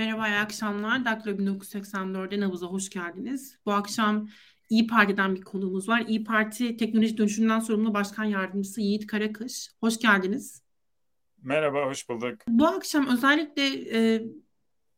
Merhaba, iyi akşamlar. Daktilo 1984'de Nabız'a hoş geldiniz. Bu akşam İyi Parti'den bir konuğumuz var. İyi Parti Teknoloji Dönüşümünden sorumlu Başkan Yardımcısı Yiğit Karakış. Hoş geldiniz. Merhaba, hoş bulduk. Bu akşam özellikle e,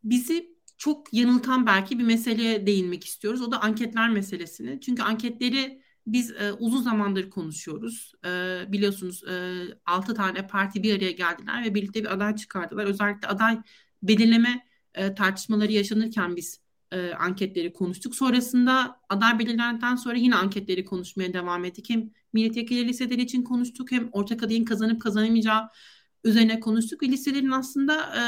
bizi çok yanıltan belki bir meseleye değinmek istiyoruz. O da anketler meselesini. Çünkü anketleri biz e, uzun zamandır konuşuyoruz. E, biliyorsunuz e, 6 tane parti bir araya geldiler ve birlikte bir aday çıkardılar. Özellikle aday belirleme e, tartışmaları yaşanırken biz e, anketleri konuştuk. Sonrasında aday belirlendikten sonra yine anketleri konuşmaya devam ettik. Hem milletvekili listeleri için konuştuk hem ortak adayın kazanıp kazanamayacağı üzerine konuştuk. Ve listelerin aslında e,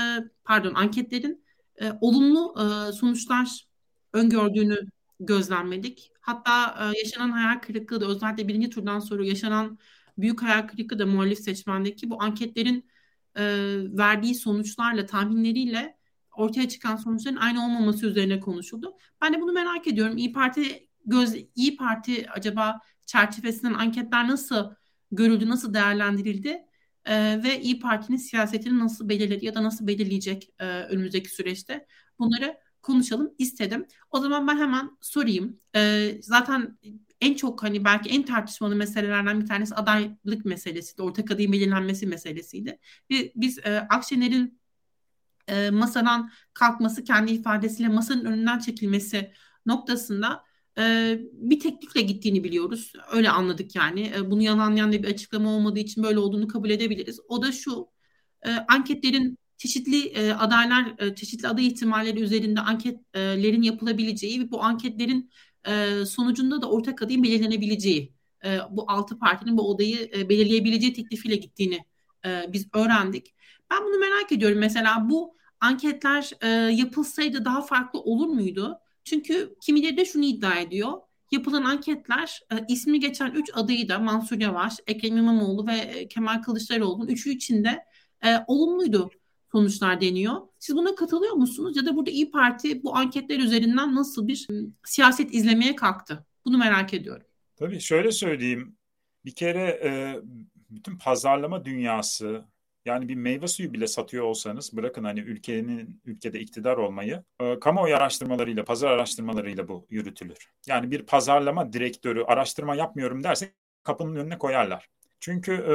pardon anketlerin e, olumlu e, sonuçlar öngördüğünü gözlemledik. Hatta e, yaşanan hayal kırıklığı da özellikle birinci turdan sonra yaşanan büyük hayal kırıklığı da muhalif seçmendeki bu anketlerin e, verdiği sonuçlarla, tahminleriyle ortaya çıkan sonuçların aynı olmaması üzerine konuşuldu. Ben de bunu merak ediyorum. İyi Parti göz İyi Parti acaba çerçevesinden anketler nasıl görüldü, nasıl değerlendirildi? Ee, ve İyi Parti'nin siyasetini nasıl belirledi ya da nasıl belirleyecek e, önümüzdeki süreçte? Bunları konuşalım istedim. O zaman ben hemen sorayım. Ee, zaten en çok hani belki en tartışmalı meselelerden bir tanesi adaylık meselesiydi. Ortak adayın belirlenmesi meselesiydi. Ve biz e, Akşener'in e, masadan kalkması, kendi ifadesiyle masanın önünden çekilmesi noktasında e, bir teklifle gittiğini biliyoruz. Öyle anladık yani. E, bunu yalanlayan bir açıklama olmadığı için böyle olduğunu kabul edebiliriz. O da şu, e, anketlerin çeşitli e, adaylar, e, çeşitli aday ihtimalleri üzerinde anketlerin yapılabileceği ve bu anketlerin e, sonucunda da ortak adayın belirlenebileceği, e, bu altı partinin bu odayı e, belirleyebileceği teklifiyle gittiğini e, biz öğrendik. Ben bunu merak ediyorum. Mesela bu anketler e, yapılsaydı daha farklı olur muydu? Çünkü kimileri de şunu iddia ediyor. Yapılan anketler e, ismi geçen 3 adayı da Mansur Yavaş, Ekrem İmamoğlu ve e, Kemal Kılıçdaroğlu'nun üçü içinde e, olumluydu sonuçlar deniyor. Siz buna katılıyor musunuz? Ya da burada İyi Parti bu anketler üzerinden nasıl bir siyaset izlemeye kalktı? Bunu merak ediyorum. Tabii şöyle söyleyeyim. Bir kere e, bütün pazarlama dünyası yani bir meyve suyu bile satıyor olsanız bırakın hani ülkenin ülkede iktidar olmayı e, kamuoyu araştırmalarıyla, pazar araştırmalarıyla bu yürütülür. Yani bir pazarlama direktörü araştırma yapmıyorum derse kapının önüne koyarlar. Çünkü e,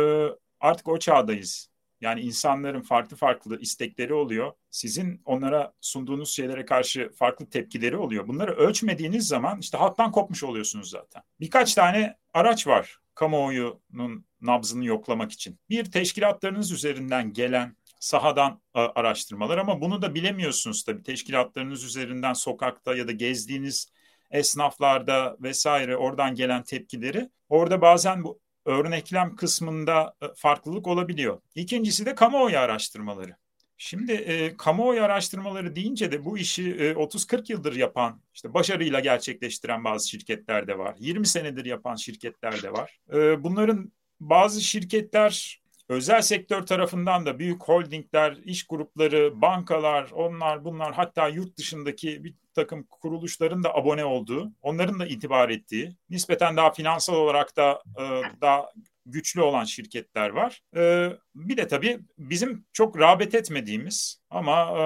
artık o çağdayız. Yani insanların farklı farklı istekleri oluyor. Sizin onlara sunduğunuz şeylere karşı farklı tepkileri oluyor. Bunları ölçmediğiniz zaman işte halktan kopmuş oluyorsunuz zaten. Birkaç tane araç var kamuoyunun nabzını yoklamak için. Bir teşkilatlarınız üzerinden gelen sahadan araştırmalar ama bunu da bilemiyorsunuz tabii. Teşkilatlarınız üzerinden sokakta ya da gezdiğiniz esnaflarda vesaire oradan gelen tepkileri orada bazen bu örneklem kısmında e, farklılık olabiliyor. İkincisi de kamuoyu araştırmaları. Şimdi e, kamuoyu araştırmaları deyince de bu işi e, 30-40 yıldır yapan, işte başarıyla gerçekleştiren bazı şirketler de var. 20 senedir yapan şirketler de var. E, bunların bazı şirketler özel sektör tarafından da büyük holdingler, iş grupları, bankalar, onlar bunlar hatta yurt dışındaki bir takım kuruluşların da abone olduğu, onların da itibar ettiği, nispeten daha finansal olarak da e, daha güçlü olan şirketler var. E, bir de tabii bizim çok rağbet etmediğimiz ama e,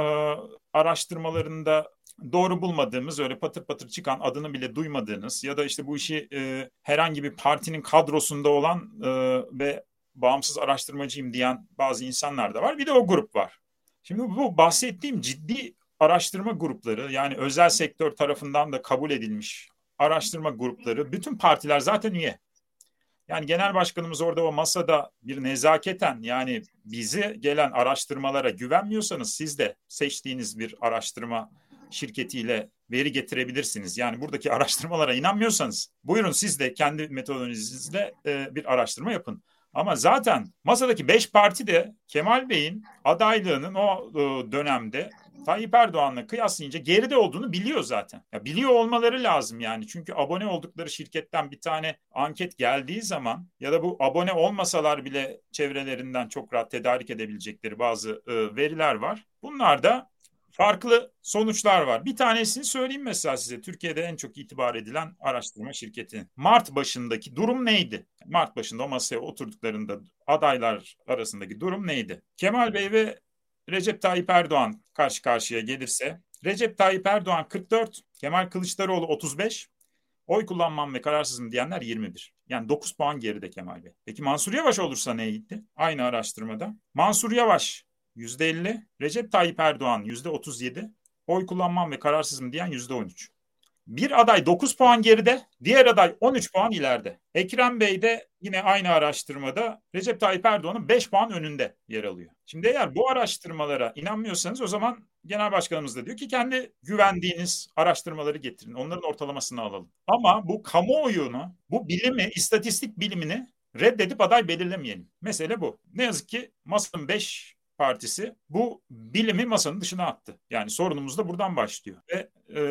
araştırmalarında doğru bulmadığımız öyle patır patır çıkan adını bile duymadığınız ya da işte bu işi e, herhangi bir partinin kadrosunda olan e, ve bağımsız araştırmacıyım diyen bazı insanlar da var. Bir de o grup var. Şimdi bu bahsettiğim ciddi araştırma grupları yani özel sektör tarafından da kabul edilmiş araştırma grupları bütün partiler zaten üye. Yani genel başkanımız orada o masada bir nezaketen yani bizi gelen araştırmalara güvenmiyorsanız siz de seçtiğiniz bir araştırma şirketiyle veri getirebilirsiniz. Yani buradaki araştırmalara inanmıyorsanız buyurun siz de kendi metodolojinizle e, bir araştırma yapın. Ama zaten masadaki beş parti de Kemal Bey'in adaylığının o e, dönemde Tayyip Erdoğan'la kıyaslayınca geride olduğunu biliyor zaten. Ya biliyor olmaları lazım yani. Çünkü abone oldukları şirketten bir tane anket geldiği zaman ya da bu abone olmasalar bile çevrelerinden çok rahat tedarik edebilecekleri bazı e, veriler var. Bunlar da farklı sonuçlar var. Bir tanesini söyleyeyim mesela size. Türkiye'de en çok itibar edilen araştırma şirketi. Mart başındaki durum neydi? Mart başında o masaya oturduklarında adaylar arasındaki durum neydi? Kemal Bey ve Recep Tayyip Erdoğan karşı karşıya gelirse Recep Tayyip Erdoğan 44, Kemal Kılıçdaroğlu 35, oy kullanmam ve kararsızım diyenler 21. Yani 9 puan geride Kemal Bey. Peki Mansur Yavaş olursa ne gitti? Aynı araştırmada. Mansur Yavaş %50, Recep Tayyip Erdoğan %37, oy kullanmam ve kararsızım diyen %13. Bir aday 9 puan geride, diğer aday 13 puan ileride. Ekrem Bey de yine aynı araştırmada Recep Tayyip Erdoğan'ın 5 puan önünde yer alıyor. Şimdi eğer bu araştırmalara inanmıyorsanız o zaman Genel Başkanımız da diyor ki kendi güvendiğiniz araştırmaları getirin. Onların ortalamasını alalım. Ama bu kamuoyunu, bu bilimi, istatistik bilimini reddedip aday belirlemeyelim. Mesele bu. Ne yazık ki masanın 5 partisi bu bilimi masanın dışına attı. Yani sorunumuz da buradan başlıyor. Ve e,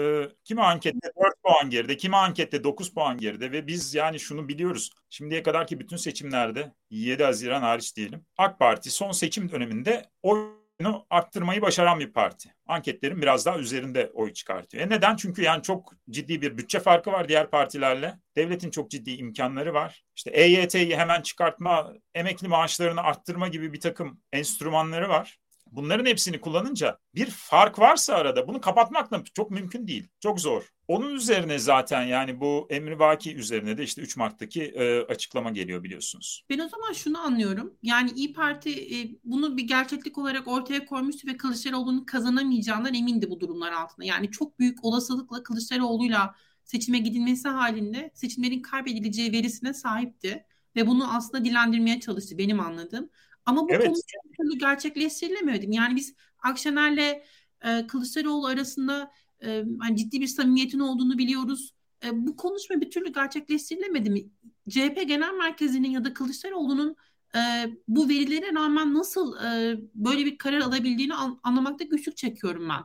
kimi ankette 4 puan geride, kimi ankette 9 puan geride ve biz yani şunu biliyoruz. Şimdiye kadarki bütün seçimlerde 7 Haziran hariç diyelim. AK Parti son seçim döneminde oy arttırmayı başaran bir parti. Anketlerin biraz daha üzerinde oy çıkartıyor. E neden? Çünkü yani çok ciddi bir bütçe farkı var diğer partilerle. Devletin çok ciddi imkanları var. İşte EYT'yi hemen çıkartma, emekli maaşlarını arttırma gibi bir takım enstrümanları var. Bunların hepsini kullanınca bir fark varsa arada bunu kapatmak da çok mümkün değil. Çok zor. Onun üzerine zaten yani bu Emri Vaki üzerine de işte 3 Mart'taki e, açıklama geliyor biliyorsunuz. Ben o zaman şunu anlıyorum. Yani İyi Parti e, bunu bir gerçeklik olarak ortaya koymuştu ve Kılıçdaroğlu'nun kazanamayacağından emindi bu durumlar altında. Yani çok büyük olasılıkla Kılıçdaroğlu'yla seçime gidilmesi halinde seçimlerin kaybedileceği verisine sahipti. Ve bunu aslında dilendirmeye çalıştı benim anladığım. Ama bu evet. konu gerçekleştirilemedi. Yani biz Akşener'le e, Kılıçdaroğlu arasında e, hani ciddi bir samimiyetin olduğunu biliyoruz. E, bu konuşma bir türlü gerçekleştirilemedi mi? CHP Genel Merkezi'nin ya da Kılıçdaroğlu'nun e, bu verilere rağmen nasıl e, böyle bir karar alabildiğini an, anlamakta güçlük çekiyorum ben.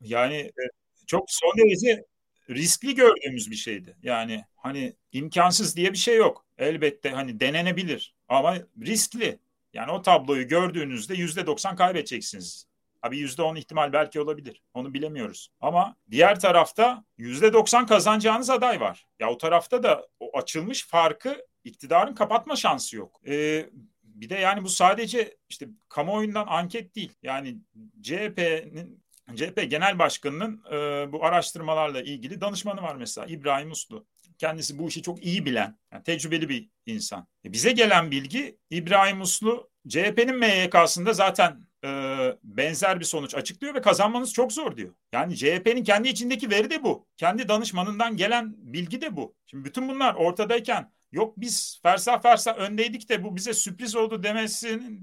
Yani e, çok son derece riskli gördüğümüz bir şeydi. Yani hani imkansız diye bir şey yok. Elbette hani denenebilir ama riskli. Yani o tabloyu gördüğünüzde yüzde doksan kaybedeceksiniz. Abi yüzde on ihtimal belki olabilir. Onu bilemiyoruz. Ama diğer tarafta yüzde doksan kazanacağınız aday var. Ya o tarafta da o açılmış farkı iktidarın kapatma şansı yok. Ee, bir de yani bu sadece işte kamuoyundan anket değil. Yani CHP'nin CHP Genel Başkanı'nın e, bu araştırmalarla ilgili danışmanı var mesela İbrahim Uslu. Kendisi bu işi çok iyi bilen, yani tecrübeli bir insan. E bize gelen bilgi İbrahim Uslu CHP'nin MYK'sında zaten e, benzer bir sonuç açıklıyor ve kazanmanız çok zor diyor. Yani CHP'nin kendi içindeki veri de bu. Kendi danışmanından gelen bilgi de bu. Şimdi bütün bunlar ortadayken yok biz fersa fersa öndeydik de bu bize sürpriz oldu demesini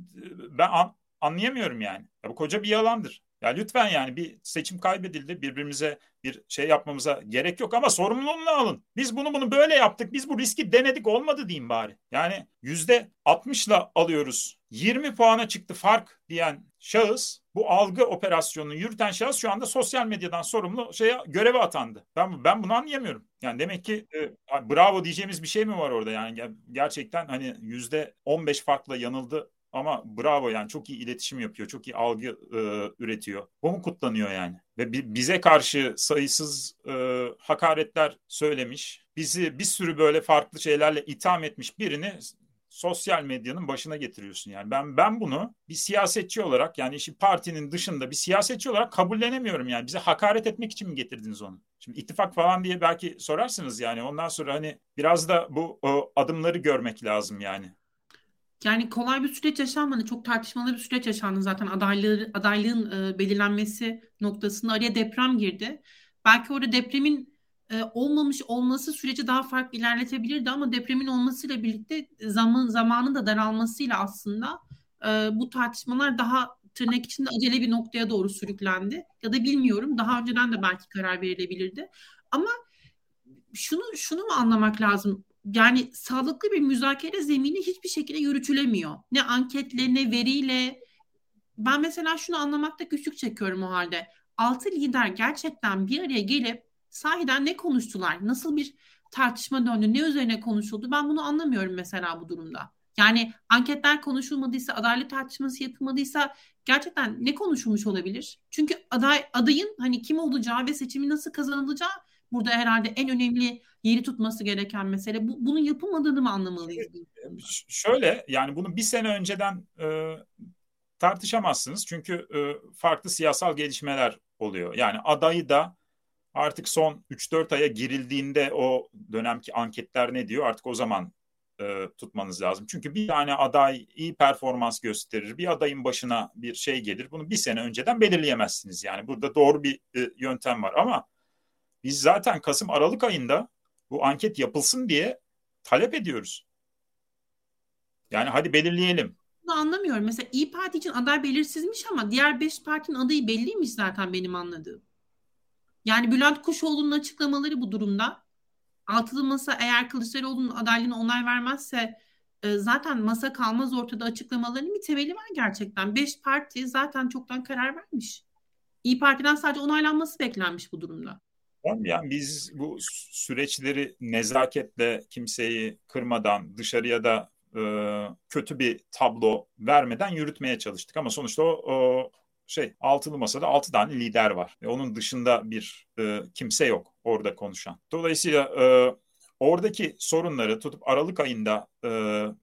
ben an, anlayamıyorum yani. Ya bu koca bir yalandır. Ya lütfen yani bir seçim kaybedildi. Birbirimize bir şey yapmamıza gerek yok ama sorumluluğunu alın. Biz bunu bunu böyle yaptık. Biz bu riski denedik olmadı diyeyim bari. Yani yüzde 60'la alıyoruz. 20 puana çıktı fark diyen şahıs bu algı operasyonunu yürüten şahıs şu anda sosyal medyadan sorumlu şeye göreve atandı. Ben ben bunu anlayamıyorum. Yani demek ki e, bravo diyeceğimiz bir şey mi var orada yani gerçekten hani yüzde 15 farkla yanıldı ama bravo yani çok iyi iletişim yapıyor, çok iyi algı e, üretiyor. Bu mu kutlanıyor yani? Ve bi, bize karşı sayısız e, hakaretler söylemiş, bizi bir sürü böyle farklı şeylerle itham etmiş birini sosyal medyanın başına getiriyorsun yani. Ben ben bunu bir siyasetçi olarak yani işi partinin dışında bir siyasetçi olarak kabullenemiyorum yani. Bize hakaret etmek için mi getirdiniz onu? Şimdi ittifak falan diye belki sorarsınız yani. Ondan sonra hani biraz da bu o adımları görmek lazım yani. Yani kolay bir süreç yaşanmadı. Çok tartışmalı bir süreç yaşandı zaten adaylığı, adaylığın e, belirlenmesi noktasında araya deprem girdi. Belki orada depremin e, olmamış olması süreci daha farklı ilerletebilirdi ama depremin olmasıyla birlikte zaman zamanın da daralmasıyla aslında e, bu tartışmalar daha tırnak içinde acele bir noktaya doğru sürüklendi. Ya da bilmiyorum daha önceden de belki karar verilebilirdi. Ama şunu şunu mu anlamak lazım? Yani sağlıklı bir müzakere zemini hiçbir şekilde yürütülemiyor. Ne anketle ne veriyle. Ben mesela şunu anlamakta güçlük çekiyorum o halde. Altı lider gerçekten bir araya gelip sahiden ne konuştular? Nasıl bir tartışma döndü? Ne üzerine konuşuldu? Ben bunu anlamıyorum mesela bu durumda. Yani anketler konuşulmadıysa, adalet tartışması yapılmadıysa gerçekten ne konuşulmuş olabilir? Çünkü aday adayın hani kim olacağı ve seçimi nasıl kazanılacağı burada herhalde en önemli yeri tutması gereken mesele. Bu, bunun yapılmadığını mı anlamalıyız? Şöyle yani bunu bir sene önceden e, tartışamazsınız. Çünkü e, farklı siyasal gelişmeler oluyor. Yani adayı da artık son 3-4 aya girildiğinde o dönemki anketler ne diyor artık o zaman e, tutmanız lazım. Çünkü bir tane aday iyi performans gösterir, bir adayın başına bir şey gelir. Bunu bir sene önceden belirleyemezsiniz. Yani burada doğru bir e, yöntem var ama biz zaten Kasım Aralık ayında bu anket yapılsın diye talep ediyoruz. Yani hadi belirleyelim. Bunu anlamıyorum. Mesela İyi Parti için aday belirsizmiş ama diğer beş partinin adayı belliymiş zaten benim anladığım. Yani Bülent Kuşoğlu'nun açıklamaları bu durumda. Altılı Masa eğer Kılıçdaroğlu'nun adaylığına onay vermezse e, zaten masa kalmaz ortada açıklamalarının bir temeli var gerçekten. Beş parti zaten çoktan karar vermiş. İyi Parti'den sadece onaylanması beklenmiş bu durumda. Yani biz bu süreçleri nezaketle kimseyi kırmadan dışarıya da e, kötü bir tablo vermeden yürütmeye çalıştık. Ama sonuçta o, o şey altılı masada altı tane lider var. ve onun dışında bir e, kimse yok orada konuşan. Dolayısıyla e, oradaki sorunları tutup Aralık ayında e,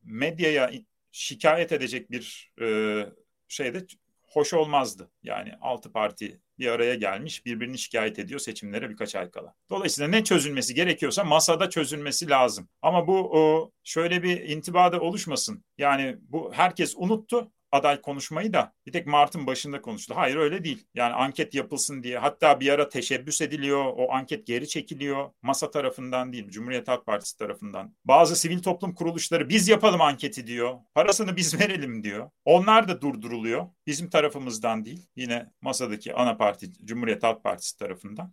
medyaya şikayet edecek bir e, şeyde hoş olmazdı. Yani altı parti bir araya gelmiş birbirini şikayet ediyor seçimlere birkaç ay kala. Dolayısıyla ne çözülmesi gerekiyorsa masada çözülmesi lazım. Ama bu şöyle bir intibada oluşmasın. Yani bu herkes unuttu aday konuşmayı da bir tek Mart'ın başında konuştu. Hayır öyle değil. Yani anket yapılsın diye hatta bir ara teşebbüs ediliyor. O anket geri çekiliyor. Masa tarafından değil, Cumhuriyet Halk Partisi tarafından. Bazı sivil toplum kuruluşları biz yapalım anketi diyor. Parasını biz verelim diyor. Onlar da durduruluyor. Bizim tarafımızdan değil. Yine masadaki ana parti Cumhuriyet Halk Partisi tarafından.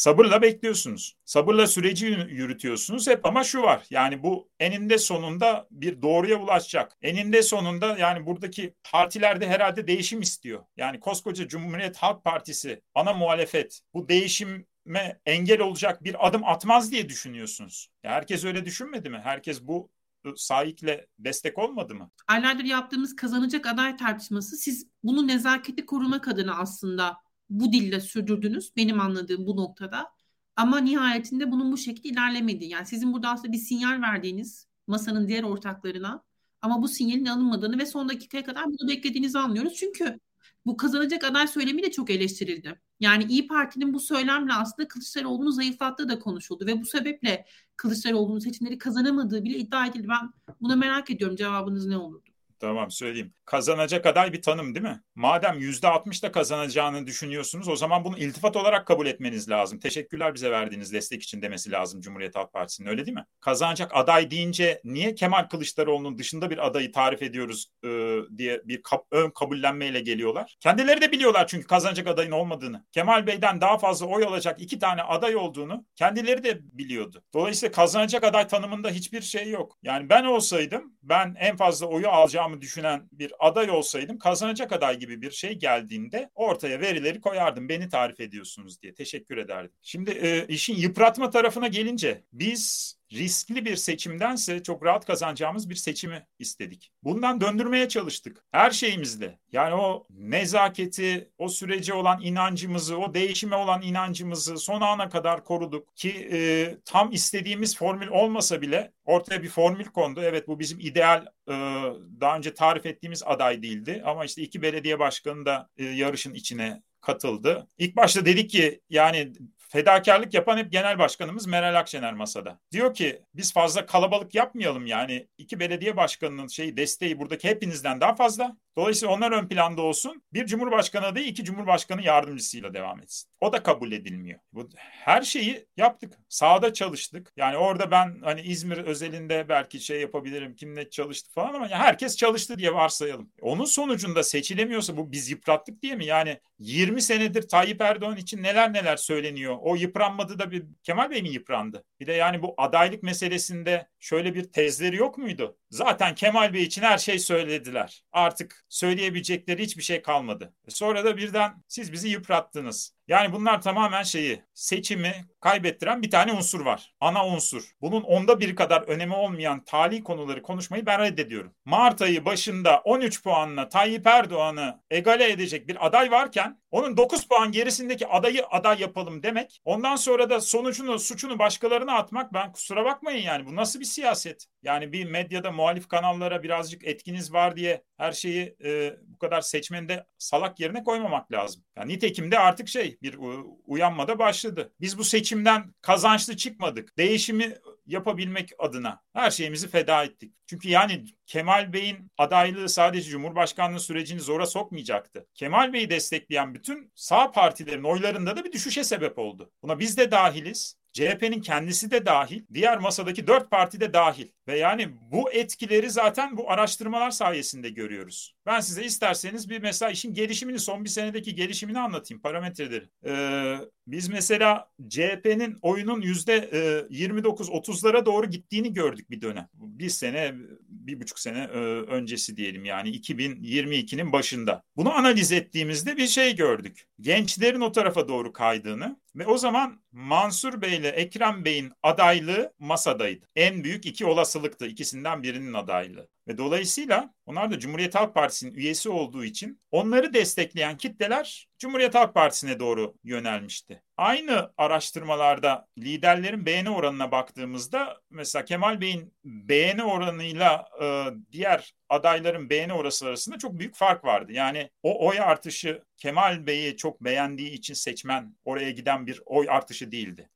Sabırla bekliyorsunuz. Sabırla süreci yürütüyorsunuz hep ama şu var. Yani bu eninde sonunda bir doğruya ulaşacak. Eninde sonunda yani buradaki partilerde herhalde değişim istiyor. Yani koskoca Cumhuriyet Halk Partisi ana muhalefet bu değişime engel olacak bir adım atmaz diye düşünüyorsunuz. Ya herkes öyle düşünmedi mi? Herkes bu sahikle destek olmadı mı? Aylardır yaptığımız kazanacak aday tartışması siz bunu nezaketi korumak adına aslında bu dille sürdürdünüz benim anladığım bu noktada. Ama nihayetinde bunun bu şekilde ilerlemedi. Yani sizin burada aslında bir sinyal verdiğiniz masanın diğer ortaklarına ama bu sinyalin alınmadığını ve son dakikaya kadar bunu beklediğinizi anlıyoruz. Çünkü bu kazanacak aday söylemi de çok eleştirildi. Yani İyi Parti'nin bu söylemle aslında Kılıçdaroğlu'nu zayıflattığı da konuşuldu ve bu sebeple Kılıçdaroğlu'nun seçimleri kazanamadığı bile iddia edildi. Ben buna merak ediyorum cevabınız ne olurdu? Tamam söyleyeyim. Kazanacak aday bir tanım değil mi? Madem %60 da kazanacağını düşünüyorsunuz o zaman bunu iltifat olarak kabul etmeniz lazım. Teşekkürler bize verdiğiniz destek için demesi lazım Cumhuriyet Halk Partisi'nin öyle değil mi? Kazanacak aday deyince niye Kemal Kılıçdaroğlu'nun dışında bir adayı tarif ediyoruz e, diye bir kap, ön kabullenmeyle geliyorlar. Kendileri de biliyorlar çünkü kazanacak adayın olmadığını. Kemal Bey'den daha fazla oy alacak iki tane aday olduğunu kendileri de biliyordu. Dolayısıyla kazanacak aday tanımında hiçbir şey yok. Yani ben olsaydım ben en fazla oyu alacağım olacağımı düşünen bir aday olsaydım kazanacak aday gibi bir şey geldiğinde ortaya verileri koyardım. Beni tarif ediyorsunuz diye teşekkür ederdim. Şimdi e, işin yıpratma tarafına gelince biz riskli bir seçimdense çok rahat kazanacağımız bir seçimi istedik. Bundan döndürmeye çalıştık her şeyimizle. Yani o nezaketi, o sürece olan inancımızı, o değişime olan inancımızı son ana kadar koruduk ki e, tam istediğimiz formül olmasa bile ortaya bir formül kondu. Evet bu bizim ideal e, daha önce tarif ettiğimiz aday değildi ama işte iki belediye başkanı da e, yarışın içine katıldı. İlk başta dedik ki yani fedakarlık yapan hep genel başkanımız Meral Akşener masada. Diyor ki biz fazla kalabalık yapmayalım yani iki belediye başkanının şeyi desteği buradaki hepinizden daha fazla. Dolayısıyla onlar ön planda olsun. Bir cumhurbaşkanı adayı iki cumhurbaşkanı yardımcısıyla devam etsin. O da kabul edilmiyor. Bu, her şeyi yaptık. Sahada çalıştık. Yani orada ben hani İzmir özelinde belki şey yapabilirim. Kimle çalıştı falan ama herkes çalıştı diye varsayalım. Onun sonucunda seçilemiyorsa bu biz yıprattık diye mi? Yani 20 senedir Tayyip Erdoğan için neler neler söyleniyor. O yıpranmadı da bir Kemal Bey mi yıprandı? Bir de yani bu adaylık meselesinde şöyle bir tezleri yok muydu? Zaten Kemal Bey için her şey söylediler. Artık söyleyebilecekleri hiçbir şey kalmadı. Sonra da birden siz bizi yıprattınız. Yani bunlar tamamen şeyi seçimi kaybettiren bir tane unsur var. Ana unsur. Bunun onda bir kadar önemi olmayan tali konuları konuşmayı ben reddediyorum. Mart ayı başında 13 puanla Tayyip Erdoğan'ı egale edecek bir aday varken onun 9 puan gerisindeki adayı aday yapalım demek. Ondan sonra da sonucunu, suçunu başkalarına atmak ben kusura bakmayın yani bu nasıl bir siyaset? Yani bir medyada muhalif kanallara birazcık etkiniz var diye her şeyi e, bu kadar seçmende salak yerine koymamak lazım. Yani nitekim de artık şey bir uyanma da başladı. Biz bu seçimden kazançlı çıkmadık. Değişimi yapabilmek adına her şeyimizi feda ettik. Çünkü yani Kemal Bey'in adaylığı sadece Cumhurbaşkanlığı sürecini zora sokmayacaktı. Kemal Bey'i destekleyen bütün sağ partilerin oylarında da bir düşüşe sebep oldu. Buna biz de dahiliz. CHP'nin kendisi de dahil, diğer masadaki dört parti de dahil. Ve yani bu etkileri zaten bu araştırmalar sayesinde görüyoruz. Ben size isterseniz bir mesela işin gelişimini, son bir senedeki gelişimini anlatayım, parametreleri. Ee, biz mesela CHP'nin oyunun yüzde 29-30'lara e, doğru gittiğini gördük bir dönem. Bir sene, bir buçuk sene e, öncesi diyelim yani 2022'nin başında. Bunu analiz ettiğimizde bir şey gördük. Gençlerin o tarafa doğru kaydığını ve o zaman Mansur Bey ile Ekrem Bey'in adaylığı masadaydı. En büyük iki olasılıktı ikisinden birinin adaylığı. Ve dolayısıyla onlar da Cumhuriyet Halk Partisi'nin üyesi olduğu için onları destekleyen kitleler Cumhuriyet Halk Partisi'ne doğru yönelmişti. Aynı araştırmalarda liderlerin beğeni oranına baktığımızda mesela Kemal Bey'in beğeni oranıyla e, diğer adayların beğeni orası arasında çok büyük fark vardı. Yani o oy artışı Kemal Bey'i çok beğendiği için seçmen oraya giden bir oy artışı değildi.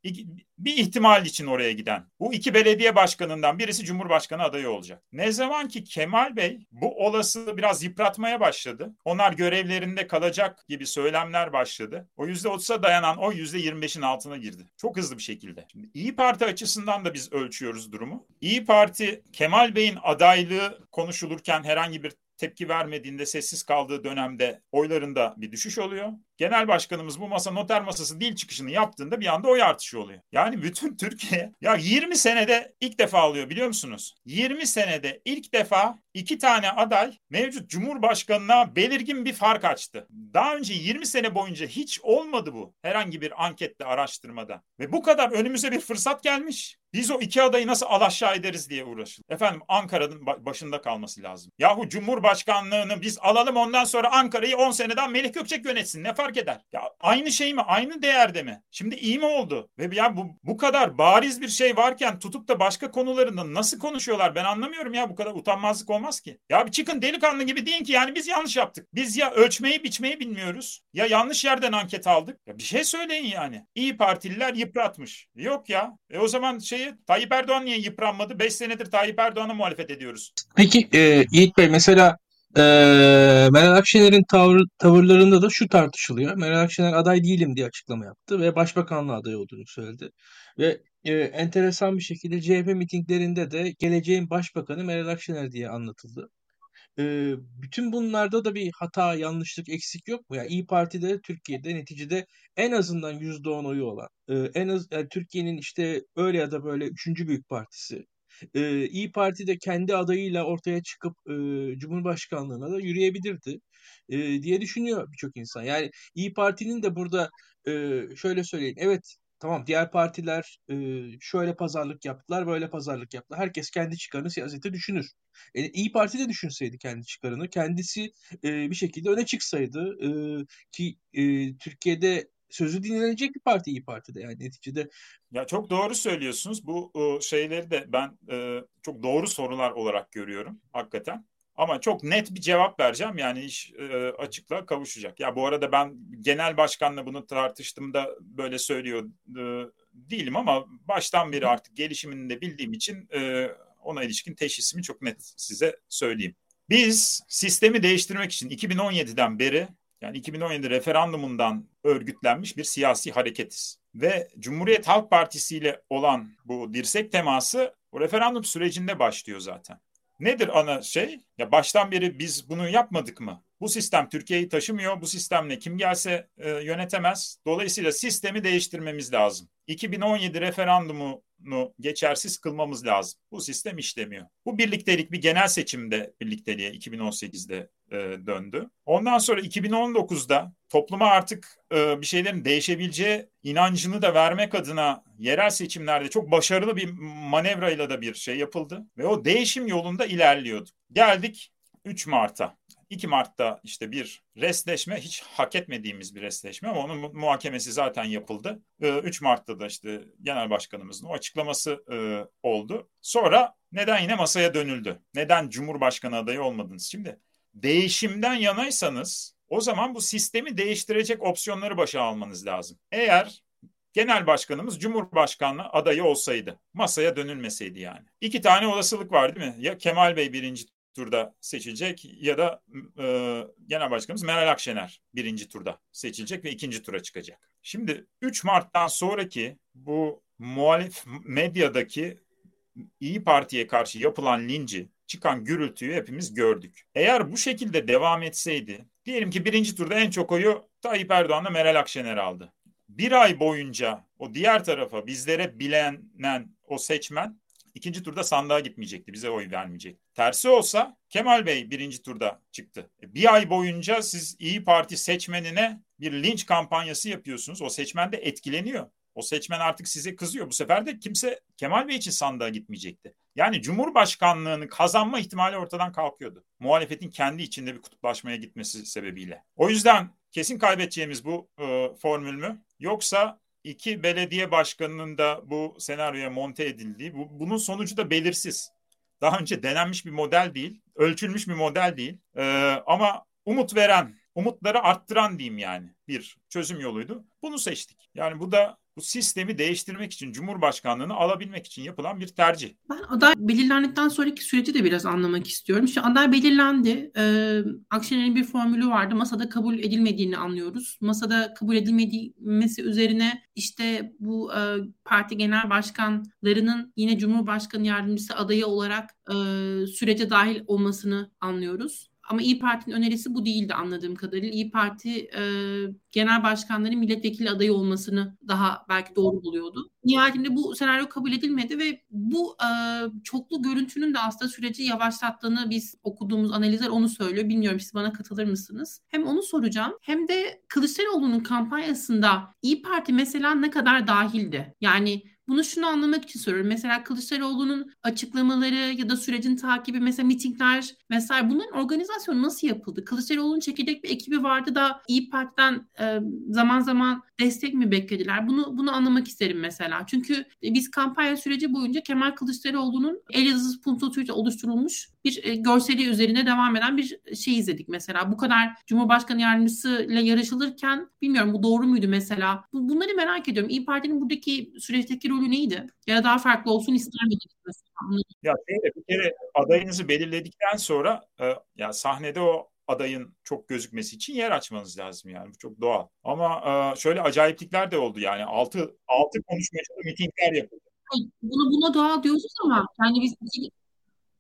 Bir ihtimal için oraya giden. Bu iki belediye başkanından birisi Cumhurbaşkanı adayı olacak. Ne zaman ki Kemal Bey bu olasılığı biraz yıpratmaya başladı. Onlar görevlerinde kalacak gibi söylemler başladı. O %30'a dayanan o %25'in altına girdi. Çok hızlı bir şekilde. Şimdi İyi Parti açısından da biz ölçüyoruz durumu. İyi Parti Kemal Bey'in adaylığı konuşulurken herhangi bir tepki vermediğinde sessiz kaldığı dönemde oylarında bir düşüş oluyor. Genel başkanımız bu masa noter masası dil çıkışını yaptığında bir anda oy artışı oluyor. Yani bütün Türkiye ya 20 senede ilk defa alıyor biliyor musunuz? 20 senede ilk defa iki tane aday mevcut Cumhurbaşkanına belirgin bir fark açtı. Daha önce 20 sene boyunca hiç olmadı bu herhangi bir ankette araştırmada. Ve bu kadar önümüze bir fırsat gelmiş. Biz o iki adayı nasıl alaşağı ederiz diye uğraşıyoruz. Efendim Ankara'nın başında kalması lazım. Yahu Cumhurbaşkanlığını biz alalım ondan sonra Ankara'yı 10 seneden Melih Gökçek yönetsin. Ne fark eder? Ya aynı şey mi? Aynı değerde mi? Şimdi iyi mi oldu? Ve ya bu, bu kadar bariz bir şey varken tutup da başka konularında nasıl konuşuyorlar? Ben anlamıyorum ya bu kadar utanmazlık olmaz ki. Ya bir çıkın delikanlı gibi deyin ki yani biz yanlış yaptık. Biz ya ölçmeyi biçmeyi bilmiyoruz. Ya yanlış yerden anket aldık. Ya bir şey söyleyin yani. İyi Partililer yıpratmış. Yok ya. E o zaman şeyi Tayyip Erdoğan niye yıpranmadı? 5 senedir Tayyip Erdoğan'a muhalefet ediyoruz. Peki e, Yiğit Bey mesela ee, Meral Akşener'in tavır, tavırlarında da şu tartışılıyor. Meral Akşener aday değilim diye açıklama yaptı ve başbakanlığa aday olduğunu söyledi. Ve e, enteresan bir şekilde CHP mitinglerinde de geleceğin başbakanı Meral Akşener diye anlatıldı. E, bütün bunlarda da bir hata, yanlışlık, eksik yok mu? Yani İyi Parti'de Türkiye'de neticede en azından %10 oyu olan, e, en az yani Türkiye'nin işte öyle ya da böyle üçüncü büyük partisi e, İyi Parti de kendi adayıyla ortaya çıkıp e, Cumhurbaşkanlığına da yürüyebilirdi e, diye düşünüyor birçok insan. Yani İyi Parti'nin de burada e, şöyle söyleyeyim. Evet tamam diğer partiler e, şöyle pazarlık yaptılar, böyle pazarlık yaptılar. Herkes kendi çıkarını siyasette düşünür. E, İyi Parti de düşünseydi kendi çıkarını, kendisi e, bir şekilde öne çıksaydı e, ki e, Türkiye'de sözü dinlenecek bir parti İyi Parti'de yani neticede. Ya çok doğru söylüyorsunuz. Bu o, şeyleri de ben e, çok doğru sorular olarak görüyorum hakikaten. Ama çok net bir cevap vereceğim. Yani iş e, açıkla kavuşacak. Ya bu arada ben genel başkanla bunu tartıştığımda böyle söylüyor e, değilim ama baştan beri artık gelişimini de bildiğim için e, ona ilişkin teşhisimi çok net size söyleyeyim. Biz sistemi değiştirmek için 2017'den beri yani 2017 referandumundan örgütlenmiş bir siyasi hareketiz. Ve Cumhuriyet Halk Partisi ile olan bu dirsek teması o referandum sürecinde başlıyor zaten. Nedir ana şey? Ya baştan beri biz bunu yapmadık mı? Bu sistem Türkiye'yi taşımıyor. Bu sistemle kim gelse e, yönetemez. Dolayısıyla sistemi değiştirmemiz lazım. 2017 referandumunu geçersiz kılmamız lazım. Bu sistem işlemiyor. Bu birliktelik bir genel seçimde birlikteliğe 2018'de e, döndü. Ondan sonra 2019'da topluma artık e, bir şeylerin değişebileceği inancını da vermek adına yerel seçimlerde çok başarılı bir manevrayla da bir şey yapıldı. Ve o değişim yolunda ilerliyordu. Geldik 3 Mart'a. 2 Mart'ta işte bir restleşme hiç hak etmediğimiz bir restleşme ama onun muhakemesi zaten yapıldı. 3 ee, Mart'ta da işte genel başkanımızın o açıklaması e, oldu. Sonra neden yine masaya dönüldü? Neden Cumhurbaşkanı adayı olmadınız? Şimdi değişimden yanaysanız o zaman bu sistemi değiştirecek opsiyonları başa almanız lazım. Eğer genel başkanımız Cumhurbaşkanlığı adayı olsaydı, masaya dönülmeseydi yani. İki tane olasılık var değil mi? Ya Kemal Bey birinci turda seçilecek ya da e, genel başkanımız Meral Akşener birinci turda seçilecek ve ikinci tura çıkacak. Şimdi 3 Mart'tan sonraki bu muhalif medyadaki İyi Parti'ye karşı yapılan linci, çıkan gürültüyü hepimiz gördük. Eğer bu şekilde devam etseydi, diyelim ki birinci turda en çok oyu Tayyip Erdoğan'la Meral Akşener aldı. Bir ay boyunca o diğer tarafa bizlere bilenen o seçmen ikinci turda sandığa gitmeyecekti. Bize oy vermeyecek. Tersi olsa Kemal Bey birinci turda çıktı. E, bir ay boyunca siz İyi Parti seçmenine bir linç kampanyası yapıyorsunuz. O seçmen de etkileniyor. O seçmen artık size kızıyor. Bu sefer de kimse Kemal Bey için sandığa gitmeyecekti. Yani Cumhurbaşkanlığını kazanma ihtimali ortadan kalkıyordu. Muhalefetin kendi içinde bir kutuplaşmaya gitmesi sebebiyle. O yüzden kesin kaybedeceğimiz bu e, formül mü? Yoksa iki belediye başkanının da bu senaryoya monte edildiği, bu, bunun sonucu da belirsiz. Daha önce denenmiş bir model değil, ölçülmüş bir model değil. Ee, ama umut veren, umutları arttıran diyeyim yani bir çözüm yoluydu. Bunu seçtik. Yani bu da bu sistemi değiştirmek için Cumhurbaşkanlığını alabilmek için yapılan bir tercih. Ben aday belirlendikten sonraki süreci de biraz anlamak istiyorum. Şu aday belirlendi. Ee, Akşener'in bir formülü vardı. Masada kabul edilmediğini anlıyoruz. Masada kabul edilmesi üzerine işte bu e, parti genel başkanlarının yine Cumhurbaşkanı yardımcısı adayı olarak e, sürece dahil olmasını anlıyoruz. Ama İyi Parti'nin önerisi bu değildi anladığım kadarıyla. İyi Parti e, genel başkanların milletvekili adayı olmasını daha belki doğru buluyordu. Nihayetinde bu senaryo kabul edilmedi ve bu e, çoklu görüntünün de aslında süreci yavaşlattığını biz okuduğumuz analizler onu söylüyor. Bilmiyorum siz bana katılır mısınız? Hem onu soracağım hem de Kılıçdaroğlu'nun kampanyasında İyi Parti mesela ne kadar dahildi? Yani bunu şunu anlamak için soruyorum. Mesela Kılıçdaroğlu'nun açıklamaları ya da sürecin takibi mesela mitingler vesaire bunların organizasyonu nasıl yapıldı? Kılıçdaroğlu'nun çekirdek bir ekibi vardı da İyi Parti'den e, zaman zaman destek mi beklediler? Bunu bunu anlamak isterim mesela. Çünkü biz kampanya süreci boyunca Kemal Kılıçdaroğlu'nun el yazısı puntosu oluşturulmuş bir e, görseli üzerine devam eden bir şey izledik mesela. Bu kadar Cumhurbaşkanı yardımcısı ile yarışılırken bilmiyorum bu doğru muydu mesela? Bu, bunları merak ediyorum. İyi Parti'nin buradaki süreçteki rolü neydi? Ya da daha farklı olsun ister miydiniz mesela? Ya şöyle bir kere adayınızı belirledikten sonra e, ya sahnede o adayın çok gözükmesi için yer açmanız lazım yani. Bu çok doğal. Ama e, şöyle acayiplikler de oldu yani. Altı, altı konuşmacılı mitingler yapıldı. Bunu buna doğal diyoruz ama yani biz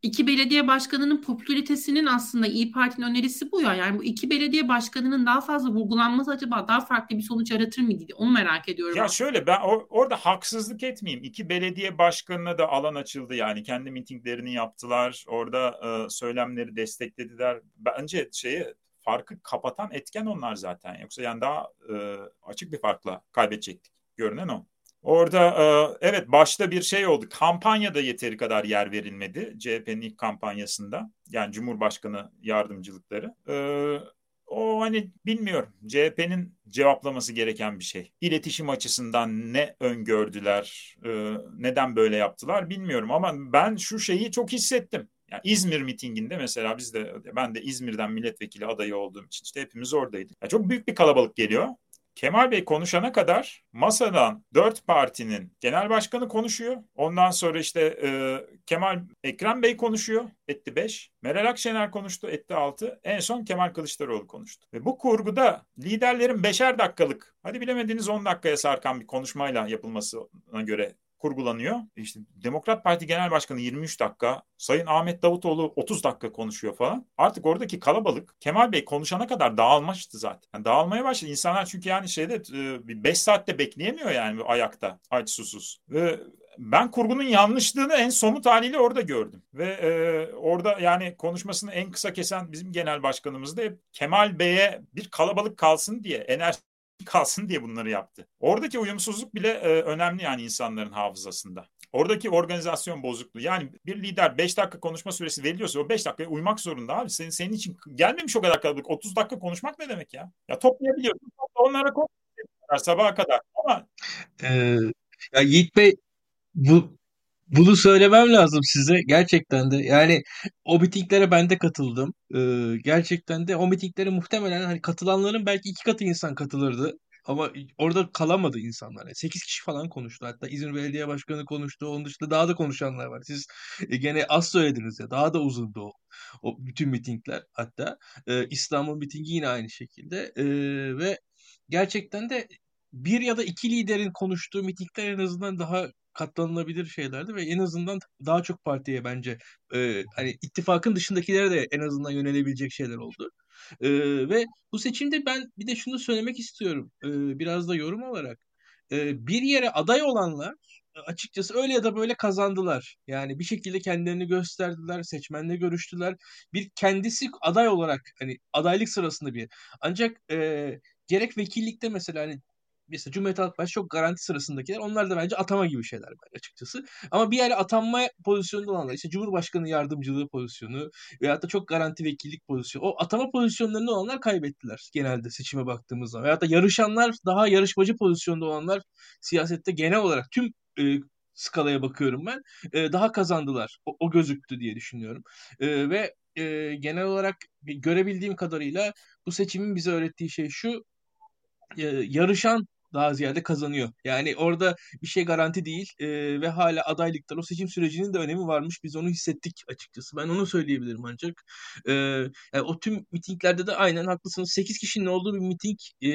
iki belediye başkanının popülaritesinin aslında İyi Parti'nin önerisi bu ya. Yani bu iki belediye başkanının daha fazla vurgulanması acaba daha farklı bir sonuç yaratır mıydı? Onu merak ediyorum. Ya şöyle ben or- orada haksızlık etmeyeyim. İki belediye başkanına da alan açıldı yani. Kendi mitinglerini yaptılar. Orada e, söylemleri desteklediler. Bence şeyi farkı kapatan etken onlar zaten. Yoksa yani daha e, açık bir farkla kaybedecektik. Görünen o. Orada e, evet başta bir şey oldu. Kampanyada yeteri kadar yer verilmedi. CHP'nin ilk kampanyasında. Yani Cumhurbaşkanı yardımcılıkları. E, o hani bilmiyorum. CHP'nin cevaplaması gereken bir şey. İletişim açısından ne öngördüler, e, neden böyle yaptılar bilmiyorum. Ama ben şu şeyi çok hissettim. Yani İzmir mitinginde mesela biz de ben de İzmir'den milletvekili adayı olduğum için işte hepimiz oradaydık. Yani çok büyük bir kalabalık geliyor. Kemal Bey konuşana kadar masadan dört partinin genel başkanı konuşuyor. Ondan sonra işte e, Kemal Ekrem Bey konuşuyor. Etti beş. Meral Akşener konuştu. Etti altı. En son Kemal Kılıçdaroğlu konuştu. Ve bu kurguda liderlerin beşer dakikalık hadi bilemediğiniz on dakikaya sarkan bir konuşmayla yapılmasına göre kurgulanıyor. İşte Demokrat Parti Genel Başkanı 23 dakika, Sayın Ahmet Davutoğlu 30 dakika konuşuyor falan. Artık oradaki kalabalık Kemal Bey konuşana kadar dağılmıştı zaten. Yani dağılmaya başladı. İnsanlar çünkü yani şeyde e, bir 5 saatte bekleyemiyor yani ayakta aç susuz. Ve ben kurgunun yanlışlığını en somut haliyle orada gördüm. Ve e, orada yani konuşmasını en kısa kesen bizim genel başkanımız da hep Kemal Bey'e bir kalabalık kalsın diye, enerji kalsın diye bunları yaptı. Oradaki uyumsuzluk bile e, önemli yani insanların hafızasında. Oradaki organizasyon bozukluğu. Yani bir lider 5 dakika konuşma süresi veriliyorsa o 5 dakikaya uymak zorunda abi. Senin, senin için gelmemiş o kadar kalabalık. 30 dakika konuşmak ne demek ya? Ya toplayabiliyorsun. Onlara konuşuyorlar sabaha kadar. Ama ee, ya Yiğit Bey bu bunu söylemem lazım size gerçekten de. Yani o mitinglere ben de katıldım. Ee, gerçekten de o mitinglere muhtemelen hani katılanların belki iki katı insan katılırdı. Ama orada kalamadı insanlar. Yani 8 kişi falan konuştu. Hatta İzmir Belediye Başkanı konuştu. Onun dışında daha da konuşanlar var. Siz e, gene az söylediniz ya. Daha da uzundu o. O bütün mitingler hatta. Ee, İstanbul mitingi yine aynı şekilde. Ee, ve gerçekten de bir ya da iki liderin konuştuğu mitingler en azından daha katlanılabilir şeylerdi ve en azından daha çok partiye bence e, hani ittifakın dışındakilere de en azından yönelebilecek şeyler oldu. E, ve bu seçimde ben bir de şunu söylemek istiyorum e, biraz da yorum olarak. E, bir yere aday olanlar açıkçası öyle ya da böyle kazandılar. Yani bir şekilde kendilerini gösterdiler, seçmenle görüştüler. Bir kendisi aday olarak hani adaylık sırasında bir. Ancak e, gerek vekillikte mesela hani mesela Cumhuriyet Halk Partisi çok garanti sırasındakiler. Onlar da bence atama gibi şeyler bence açıkçası. Ama bir yere atanma pozisyonunda olanlar işte Cumhurbaşkanı yardımcılığı pozisyonu veyahut da çok garanti vekillik pozisyonu. O atama pozisyonlarında olanlar kaybettiler genelde seçime baktığımız zaman. Veyahut da yarışanlar daha yarışmacı pozisyonda olanlar siyasette genel olarak tüm e, skalaya bakıyorum ben. E, daha kazandılar. O, o gözüktü diye düşünüyorum. E, ve e, genel olarak görebildiğim kadarıyla bu seçimin bize öğrettiği şey şu. E, yarışan daha ziyade kazanıyor. Yani orada bir şey garanti değil e, ve hala adaylıklar o seçim sürecinin de önemi varmış. Biz onu hissettik açıkçası. Ben onu söyleyebilirim ancak. E, yani o tüm mitinglerde de aynen haklısınız. 8 kişinin olduğu bir miting e,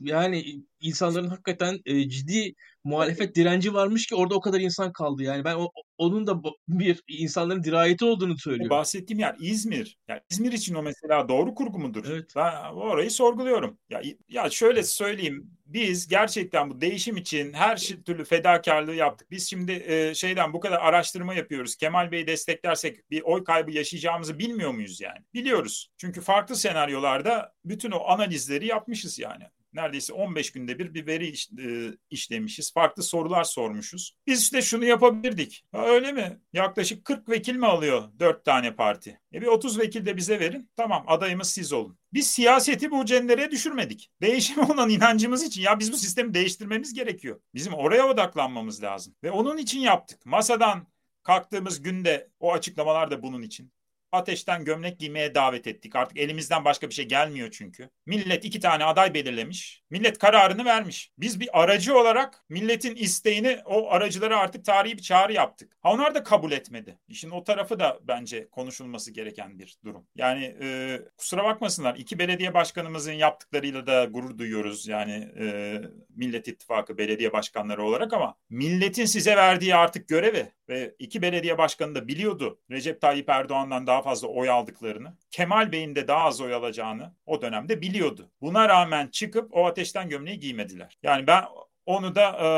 yani insanların hakikaten e, ciddi muhalefet direnci varmış ki orada o kadar insan kaldı. Yani ben o, onun da bir insanların dirayeti olduğunu söylüyorum. Bahsettiğim yer İzmir. Yani İzmir için o mesela doğru kurgu mudur? Evet. Ben orayı sorguluyorum. Ya, ya şöyle söyleyeyim. Biz gerçekten bu değişim için her türlü fedakarlığı yaptık. Biz şimdi e, şeyden bu kadar araştırma yapıyoruz. Kemal Bey'i desteklersek bir oy kaybı yaşayacağımızı bilmiyor muyuz yani? Biliyoruz. Çünkü farklı senaryolarda bütün o analizleri yapmışız yani neredeyse 15 günde bir bir veri iş, e, işlemişiz. Farklı sorular sormuşuz. Biz işte şunu yapabilirdik. Ha, öyle mi? Yaklaşık 40 vekil mi alıyor 4 tane parti? E bir 30 vekil de bize verin. Tamam adayımız siz olun. Biz siyaseti bu cendereye düşürmedik. Değişime olan inancımız için ya biz bu sistemi değiştirmemiz gerekiyor. Bizim oraya odaklanmamız lazım. Ve onun için yaptık. Masadan kalktığımız günde o açıklamalar da bunun için ateşten gömlek giymeye davet ettik. Artık elimizden başka bir şey gelmiyor çünkü. Millet iki tane aday belirlemiş. Millet kararını vermiş. Biz bir aracı olarak milletin isteğini o aracılara artık tarihi bir çağrı yaptık. Ha onlar da kabul etmedi. İşin o tarafı da bence konuşulması gereken bir durum. Yani e, kusura bakmasınlar iki belediye başkanımızın yaptıklarıyla da gurur duyuyoruz. Yani e, Millet İttifakı belediye başkanları olarak ama milletin size verdiği artık görevi ve iki belediye başkanı da biliyordu Recep Tayyip Erdoğan'dan daha fazla oy aldıklarını. Kemal Bey'in de daha az oy alacağını o dönemde biliyordu. Buna rağmen çıkıp o ateşten gömleği giymediler. Yani ben onu da e,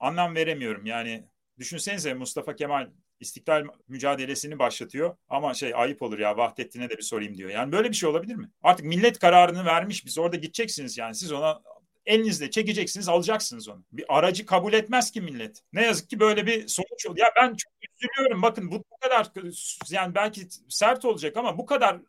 anlam veremiyorum. Yani düşünsenize Mustafa Kemal İstiklal mücadelesini başlatıyor ama şey ayıp olur ya Vahdettin'e de bir sorayım diyor. Yani böyle bir şey olabilir mi? Artık millet kararını vermiş biz orada gideceksiniz yani siz ona elinizle çekeceksiniz alacaksınız onu. Bir aracı kabul etmez ki millet. Ne yazık ki böyle bir sonuç oluyor. Ya ben çok üzülüyorum bakın bu, bu kadar yani belki sert olacak ama bu kadar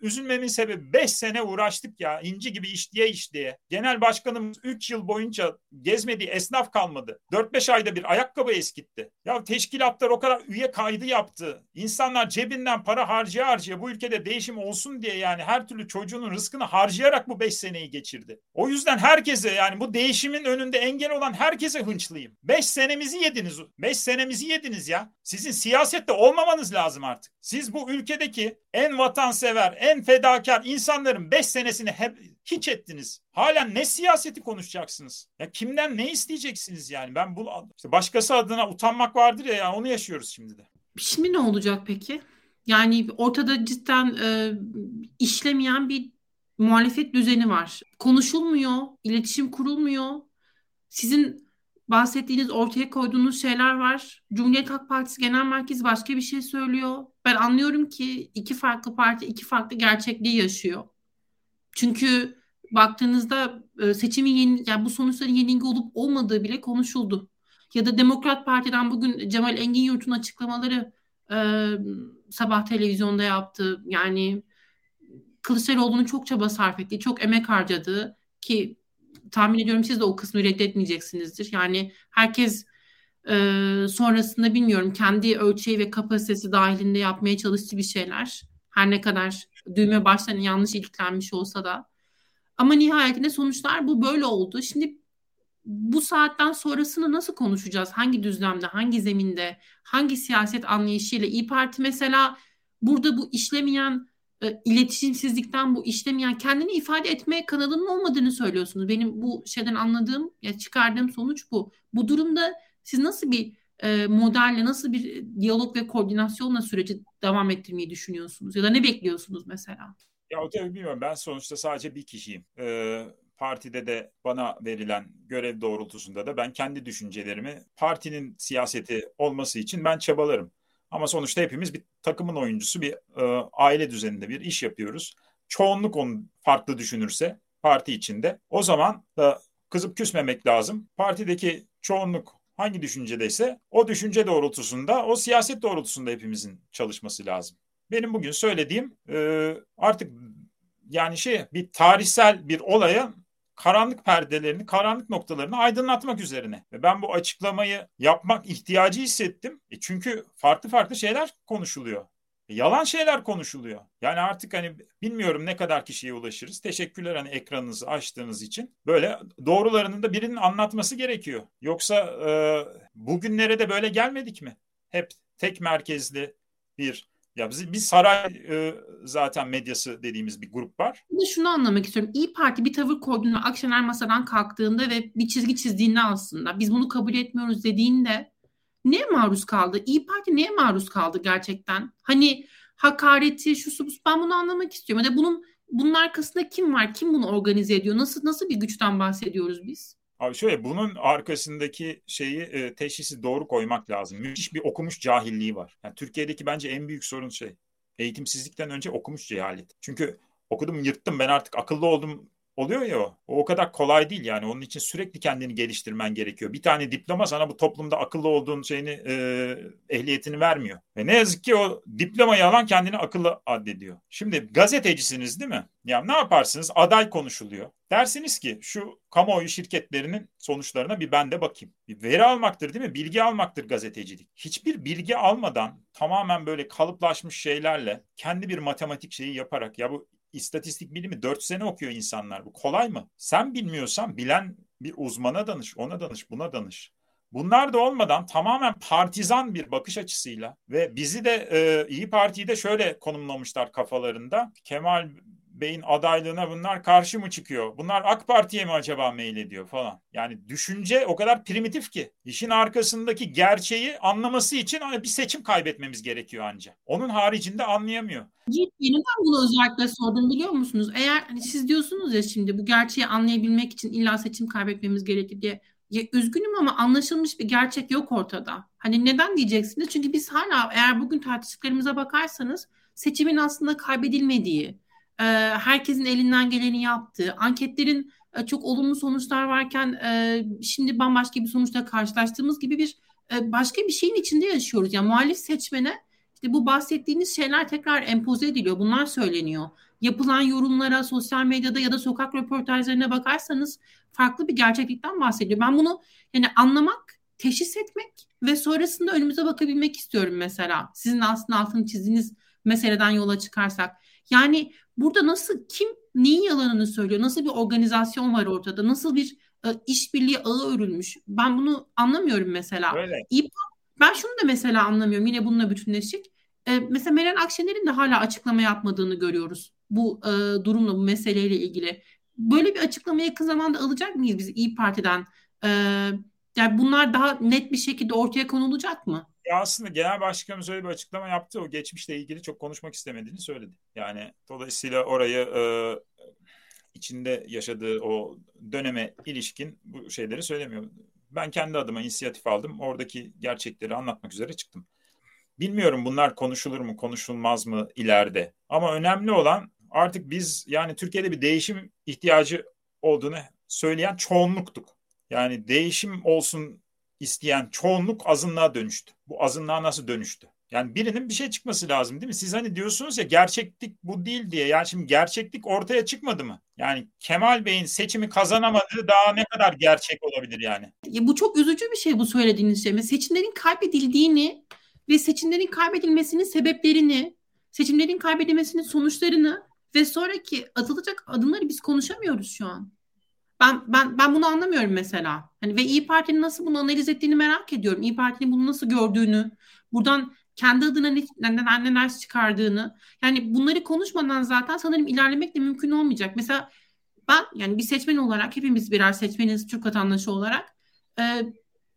üzülmemin sebebi 5 sene uğraştık ya inci gibi işleye işleye. Genel başkanımız 3 yıl boyunca gezmediği esnaf kalmadı. 4-5 ayda bir ayakkabı eskitti. Ya teşkilatlar o kadar üye kaydı yaptı. İnsanlar cebinden para harcaya harcaya bu ülkede değişim olsun diye yani her türlü çocuğunun rızkını harcayarak bu 5 seneyi geçirdi. O yüzden herkese yani bu değişimin önünde engel olan herkese hınçlıyım. 5 senemizi yediniz. 5 senemizi yediniz ya. Sizin siyasette olmamanız lazım artık. Siz bu ülkedeki en vatansever, en fedakar insanların 5 senesini hep hiç ettiniz. Hala ne siyaseti konuşacaksınız? Ya kimden ne isteyeceksiniz yani? Ben bu işte başkası adına utanmak vardır ya, ya onu yaşıyoruz şimdi de. Şimdi ne olacak peki? Yani ortada cidden e, işlemeyen bir muhalefet düzeni var. Konuşulmuyor, iletişim kurulmuyor. Sizin bahsettiğiniz, ortaya koyduğunuz şeyler var. Cumhuriyet Halk Partisi Genel Merkezi başka bir şey söylüyor. Ben anlıyorum ki iki farklı parti iki farklı gerçekliği yaşıyor. Çünkü baktığınızda e, seçimin yeni, yani bu sonuçların yenilgi olup olmadığı bile konuşuldu. Ya da Demokrat Parti'den bugün Cemal Engin Yurt'un açıklamaları e, sabah televizyonda yaptı. Yani Kılıçdaroğlu'nun çok çaba sarf ettiği, çok emek harcadığı ki tahmin ediyorum siz de o kısmı reddetmeyeceksinizdir. Yani herkes e, sonrasında bilmiyorum kendi ölçeği ve kapasitesi dahilinde yapmaya çalıştığı bir şeyler. Her ne kadar düğme baştan yanlış iliklenmiş olsa da. Ama nihayetinde sonuçlar bu böyle oldu. Şimdi bu saatten sonrasını nasıl konuşacağız? Hangi düzlemde, hangi zeminde, hangi siyaset anlayışıyla? İyi Parti mesela burada bu işlemeyen e, iletişimsizlikten bu işlemeyen kendini ifade etme kanalının olmadığını söylüyorsunuz. Benim bu şeyden anladığım ya çıkardığım sonuç bu. Bu durumda siz nasıl bir e, modelle nasıl bir diyalog ve koordinasyonla süreci devam ettirmeyi düşünüyorsunuz ya da ne bekliyorsunuz mesela? Ya o tabii bilmiyorum ben sonuçta sadece bir kişiyim. Ee, partide de bana verilen görev doğrultusunda da ben kendi düşüncelerimi partinin siyaseti olması için ben çabalarım. Ama sonuçta hepimiz bir takımın oyuncusu, bir e, aile düzeninde bir iş yapıyoruz. Çoğunluk onu farklı düşünürse parti içinde o zaman da kızıp küsmemek lazım. Partideki çoğunluk hangi düşüncedeyse o düşünce doğrultusunda, o siyaset doğrultusunda hepimizin çalışması lazım. Benim bugün söylediğim e, artık yani şey bir tarihsel bir olaya karanlık perdelerini, karanlık noktalarını aydınlatmak üzerine. Ve ben bu açıklamayı yapmak ihtiyacı hissettim. E çünkü farklı farklı şeyler konuşuluyor. E yalan şeyler konuşuluyor. Yani artık hani bilmiyorum ne kadar kişiye ulaşırız. Teşekkürler hani ekranınızı açtığınız için. Böyle doğrularını da birinin anlatması gerekiyor. Yoksa e, bugünlere de böyle gelmedik mi? Hep tek merkezli bir ya biz, biz saray e, zaten medyası dediğimiz bir grup var. Şimdi şunu anlamak istiyorum. İyi Parti bir tavır koyduğunda Akşener masadan kalktığında ve bir çizgi çizdiğinde aslında biz bunu kabul etmiyoruz dediğinde neye maruz kaldı? İyi Parti neye maruz kaldı gerçekten? Hani hakareti, şu su ben bunu anlamak istiyorum. Ya bunun bunun arkasında kim var? Kim bunu organize ediyor? Nasıl nasıl bir güçten bahsediyoruz biz? Abi şöyle bunun arkasındaki şeyi e, teşhisi doğru koymak lazım. Müthiş bir okumuş cahilliği var. Yani Türkiye'deki bence en büyük sorun şey eğitimsizlikten önce okumuş cehalet. Çünkü okudum yırttım ben artık akıllı oldum oluyor ya o. O kadar kolay değil yani. Onun için sürekli kendini geliştirmen gerekiyor. Bir tane diploma sana bu toplumda akıllı olduğun şeyini e, ehliyetini vermiyor. Ve ne yazık ki o diplomayı alan kendini akıllı addediyor. Şimdi gazetecisiniz değil mi? Ya ne yaparsınız? Aday konuşuluyor. Dersiniz ki şu kamuoyu şirketlerinin sonuçlarına bir ben de bakayım. Bir veri almaktır değil mi? Bilgi almaktır gazetecilik. Hiçbir bilgi almadan tamamen böyle kalıplaşmış şeylerle kendi bir matematik şeyi yaparak ya bu istatistik bilimi 4 sene okuyor insanlar. Bu kolay mı? Sen bilmiyorsan bilen bir uzmana danış, ona danış, buna danış. Bunlar da olmadan tamamen partizan bir bakış açısıyla ve bizi de e, İyi Parti'yi de şöyle konumlamışlar kafalarında. Kemal Bey'in adaylığına bunlar karşı mı çıkıyor? Bunlar AK Parti'ye mi acaba ediyor falan. Yani düşünce o kadar primitif ki. işin arkasındaki gerçeği anlaması için hani bir seçim kaybetmemiz gerekiyor anca. Onun haricinde anlayamıyor. Neden bunu özellikle sordum biliyor musunuz? Eğer hani siz diyorsunuz ya şimdi bu gerçeği anlayabilmek için illa seçim kaybetmemiz gerekir diye. Ya üzgünüm ama anlaşılmış bir gerçek yok ortada. Hani neden diyeceksiniz? Çünkü biz hala eğer bugün tartıştıklarımıza bakarsanız seçimin aslında kaybedilmediği, herkesin elinden geleni yaptığı, anketlerin e, çok olumlu sonuçlar varken şimdi bambaşka bir sonuçla karşılaştığımız gibi bir e, başka bir şeyin içinde yaşıyoruz. Yani muhalif seçmene işte bu bahsettiğiniz şeyler tekrar empoze ediliyor. Bunlar söyleniyor. Yapılan yorumlara, sosyal medyada ya da sokak röportajlarına bakarsanız farklı bir gerçeklikten bahsediyor. Ben bunu yani anlamak, teşhis etmek ve sonrasında önümüze bakabilmek istiyorum mesela. Sizin aslında altını çizdiğiniz meseleden yola çıkarsak. Yani burada nasıl kim neyin yalanını söylüyor? Nasıl bir organizasyon var ortada? Nasıl bir e, işbirliği ağı örülmüş? Ben bunu anlamıyorum mesela. Öyle. ben şunu da mesela anlamıyorum. Yine bununla bütünleşik. E, mesela Meral Akşener'in de hala açıklama yapmadığını görüyoruz. Bu e, durumla, bu meseleyle ilgili. Böyle bir açıklama yakın zamanda alacak mıyız biz İyi Parti'den? E, yani bunlar daha net bir şekilde ortaya konulacak mı? Aslında genel başkanımız öyle bir açıklama yaptı. O geçmişle ilgili çok konuşmak istemediğini söyledi. Yani dolayısıyla orayı e, içinde yaşadığı o döneme ilişkin bu şeyleri söylemiyor. ben kendi adıma inisiyatif aldım. Oradaki gerçekleri anlatmak üzere çıktım. Bilmiyorum bunlar konuşulur mu, konuşulmaz mı ileride. Ama önemli olan artık biz yani Türkiye'de bir değişim ihtiyacı olduğunu söyleyen çoğunluktuk. Yani değişim olsun isteyen çoğunluk azınlığa dönüştü. Bu azınlığa nasıl dönüştü? Yani birinin bir şey çıkması lazım değil mi? Siz hani diyorsunuz ya gerçeklik bu değil diye. Yani şimdi gerçeklik ortaya çıkmadı mı? Yani Kemal Bey'in seçimi kazanamadığı daha ne kadar gerçek olabilir yani? Ya bu çok üzücü bir şey bu söylediğiniz şey. Seçimlerin kaybedildiğini ve seçimlerin kaybedilmesinin sebeplerini, seçimlerin kaybedilmesinin sonuçlarını ve sonraki atılacak adımları biz konuşamıyoruz şu an. Ben ben ben bunu anlamıyorum mesela. Hani ve İyi Parti'nin nasıl bunu analiz ettiğini merak ediyorum. İyi Parti'nin bunu nasıl gördüğünü, buradan kendi adına ne, neler neler çıkardığını. Yani bunları konuşmadan zaten sanırım ilerlemek de mümkün olmayacak. Mesela ben yani bir seçmen olarak hepimiz birer seçmeniz Türk vatandaşı olarak e,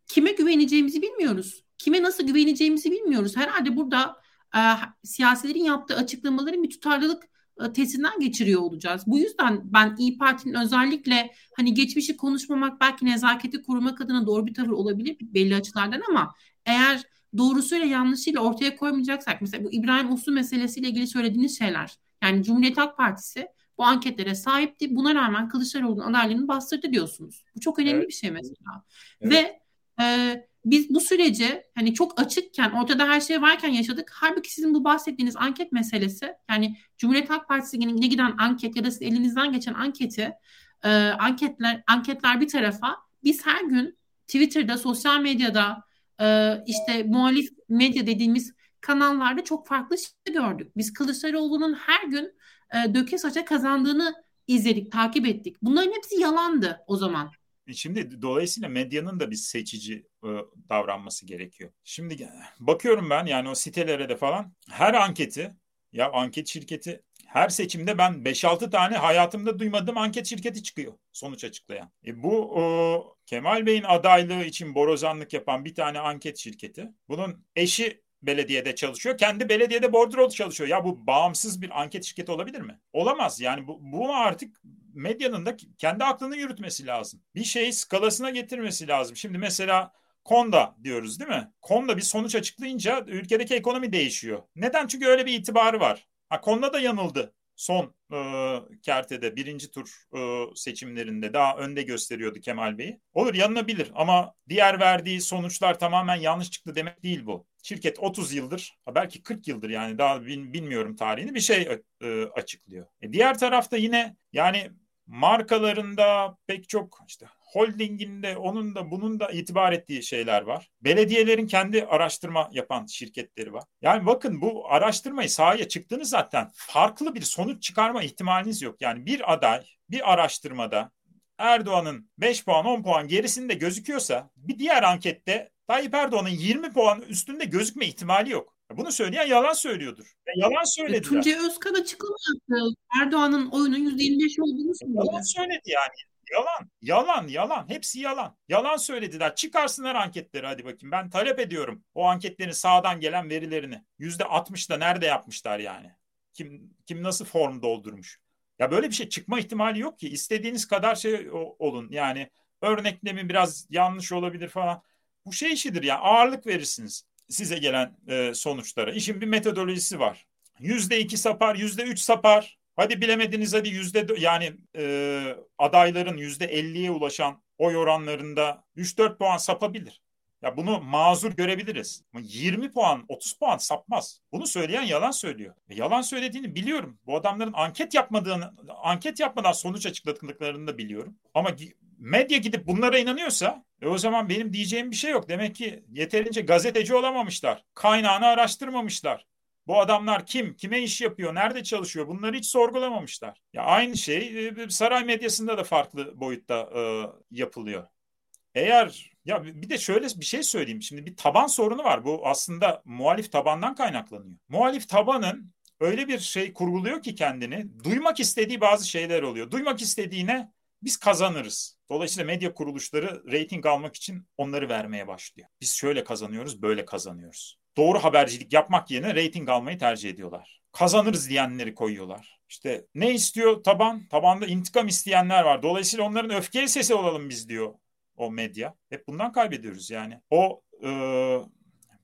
kime güveneceğimizi bilmiyoruz. Kime nasıl güveneceğimizi bilmiyoruz. Herhalde burada e, siyasilerin yaptığı açıklamaların bir tutarlılık e, testinden geçiriyor olacağız. Bu yüzden ben İyi Parti'nin özellikle hani geçmişi konuşmamak belki nezaketi korumak adına doğru bir tavır olabilir belli açılardan ama eğer doğrusuyla yanlışıyla ortaya koymayacaksak mesela bu İbrahim Uslu meselesiyle ilgili söylediğiniz şeyler yani Cumhuriyet Halk Partisi bu anketlere sahipti. Buna rağmen Kılıçdaroğlu'nun adaylığını bastırdı diyorsunuz. Bu çok önemli evet. bir şey mesela. Evet. Ve e, biz bu süreci hani çok açıkken ortada her şey varken yaşadık. Halbuki sizin bu bahsettiğiniz anket meselesi yani Cumhuriyet Halk Partisi'ne giden anket ya da sizin elinizden geçen anketi e, anketler anketler bir tarafa biz her gün Twitter'da, sosyal medyada e, işte muhalif medya dediğimiz kanallarda çok farklı şey gördük. Biz Kılıçdaroğlu'nun her gün e, döke saça kazandığını izledik, takip ettik. Bunların hepsi yalandı o zaman. Şimdi dolayısıyla medyanın da bir seçici e, davranması gerekiyor. Şimdi bakıyorum ben yani o sitelere de falan her anketi ya anket şirketi her seçimde ben 5-6 tane hayatımda duymadığım anket şirketi çıkıyor sonuç açıklayan. E bu o, Kemal Bey'in adaylığı için borozanlık yapan bir tane anket şirketi. Bunun eşi belediyede çalışıyor. Kendi belediyede bordrolu çalışıyor. Ya bu bağımsız bir anket şirketi olabilir mi? Olamaz. Yani bu, bunu artık medyanın da kendi aklını yürütmesi lazım. Bir şeyi skalasına getirmesi lazım. Şimdi mesela Konda diyoruz değil mi? Konda bir sonuç açıklayınca ülkedeki ekonomi değişiyor. Neden? Çünkü öyle bir itibarı var. Ha, Konda da yanıldı. Son e, kertede birinci tur e, seçimlerinde daha önde gösteriyordu Kemal Bey'i. Olur yanılabilir ama diğer verdiği sonuçlar tamamen yanlış çıktı demek değil bu. Şirket 30 yıldır belki 40 yıldır yani daha bilmiyorum tarihini bir şey e, açıklıyor. E, diğer tarafta yine yani markalarında pek çok işte holdinginde onun da bunun da itibar ettiği şeyler var. Belediyelerin kendi araştırma yapan şirketleri var. Yani bakın bu araştırmayı sahaya çıktığınız zaten farklı bir sonuç çıkarma ihtimaliniz yok. Yani bir aday bir araştırmada Erdoğan'ın 5 puan 10 puan gerisinde gözüküyorsa bir diğer ankette Tayyip Erdoğan'ın 20 puan üstünde gözükme ihtimali yok. Bunu söyleyen yalan söylüyordur. Ve yalan e, söylediler. Tuncay Özkan açıklama yaptı. Erdoğan'ın oyunun %25 olduğunu söyledi. Yalan söyledi yani. Yalan, yalan, yalan. Hepsi yalan. Yalan söylediler. Çıkarsınlar anketleri hadi bakayım. Ben talep ediyorum o anketlerin sağdan gelen verilerini. Yüzde 60'da nerede yapmışlar yani? Kim kim nasıl form doldurmuş? Ya böyle bir şey çıkma ihtimali yok ki. İstediğiniz kadar şey olun. Yani örneklemi biraz yanlış olabilir falan. Bu şey işidir ya ağırlık verirsiniz size gelen e, sonuçlara. İşin bir metodolojisi var. Yüzde iki sapar, yüzde üç sapar. Hadi bilemediniz hadi yüzde yani e, adayların yüzde elliye ulaşan oy oranlarında 3-4 puan sapabilir. Ya bunu mazur görebiliriz. Ama 20 puan, 30 puan sapmaz. Bunu söyleyen yalan söylüyor. E yalan söylediğini biliyorum. Bu adamların anket yapmadığını, anket yapmadan sonuç açıkladıklarını da biliyorum. Ama medya gidip bunlara inanıyorsa e o zaman benim diyeceğim bir şey yok. Demek ki yeterince gazeteci olamamışlar. Kaynağını araştırmamışlar. Bu adamlar kim? Kime iş yapıyor? Nerede çalışıyor? Bunları hiç sorgulamamışlar. Ya aynı şey e, saray medyasında da farklı boyutta e, yapılıyor. Eğer ya bir de şöyle bir şey söyleyeyim. Şimdi bir taban sorunu var. Bu aslında muhalif tabandan kaynaklanıyor. Muhalif tabanın öyle bir şey kurguluyor ki kendini. Duymak istediği bazı şeyler oluyor. Duymak istediğine biz kazanırız. Dolayısıyla medya kuruluşları reyting almak için onları vermeye başlıyor. Biz şöyle kazanıyoruz, böyle kazanıyoruz. Doğru habercilik yapmak yerine reyting almayı tercih ediyorlar. Kazanırız diyenleri koyuyorlar. İşte ne istiyor taban? Tabanda intikam isteyenler var. Dolayısıyla onların öfkeli sesi olalım biz diyor o medya. Hep bundan kaybediyoruz yani. O e,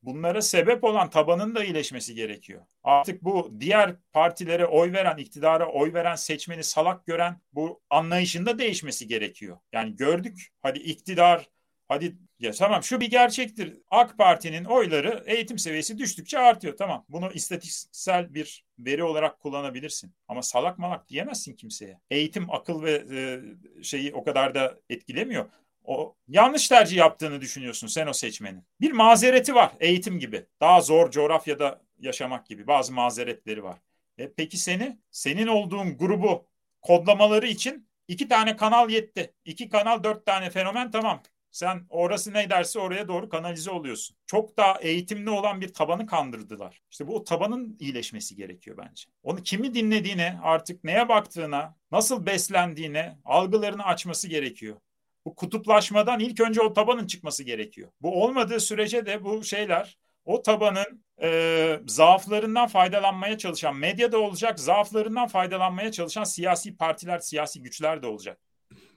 bunlara sebep olan tabanın da iyileşmesi gerekiyor. Artık bu diğer partilere oy veren, iktidara oy veren seçmeni salak gören bu anlayışında değişmesi gerekiyor. Yani gördük hadi iktidar Hadi ya tamam şu bir gerçektir. AK Parti'nin oyları eğitim seviyesi düştükçe artıyor. Tamam bunu istatistiksel bir veri olarak kullanabilirsin. Ama salak malak diyemezsin kimseye. Eğitim akıl ve e, şeyi o kadar da etkilemiyor. O yanlış tercih yaptığını düşünüyorsun sen o seçmenin. Bir mazereti var eğitim gibi. Daha zor coğrafyada yaşamak gibi bazı mazeretleri var. E, peki seni senin olduğun grubu kodlamaları için iki tane kanal yetti. İki kanal dört tane fenomen tamam. Sen orası ne derse oraya doğru kanalize oluyorsun. Çok daha eğitimli olan bir tabanı kandırdılar. İşte bu tabanın iyileşmesi gerekiyor bence. Onu kimi dinlediğine, artık neye baktığına, nasıl beslendiğine, algılarını açması gerekiyor. Bu kutuplaşmadan ilk önce o tabanın çıkması gerekiyor. Bu olmadığı sürece de bu şeyler o tabanın e, zaaflarından faydalanmaya çalışan medya da olacak, zaaflarından faydalanmaya çalışan siyasi partiler, siyasi güçler de olacak.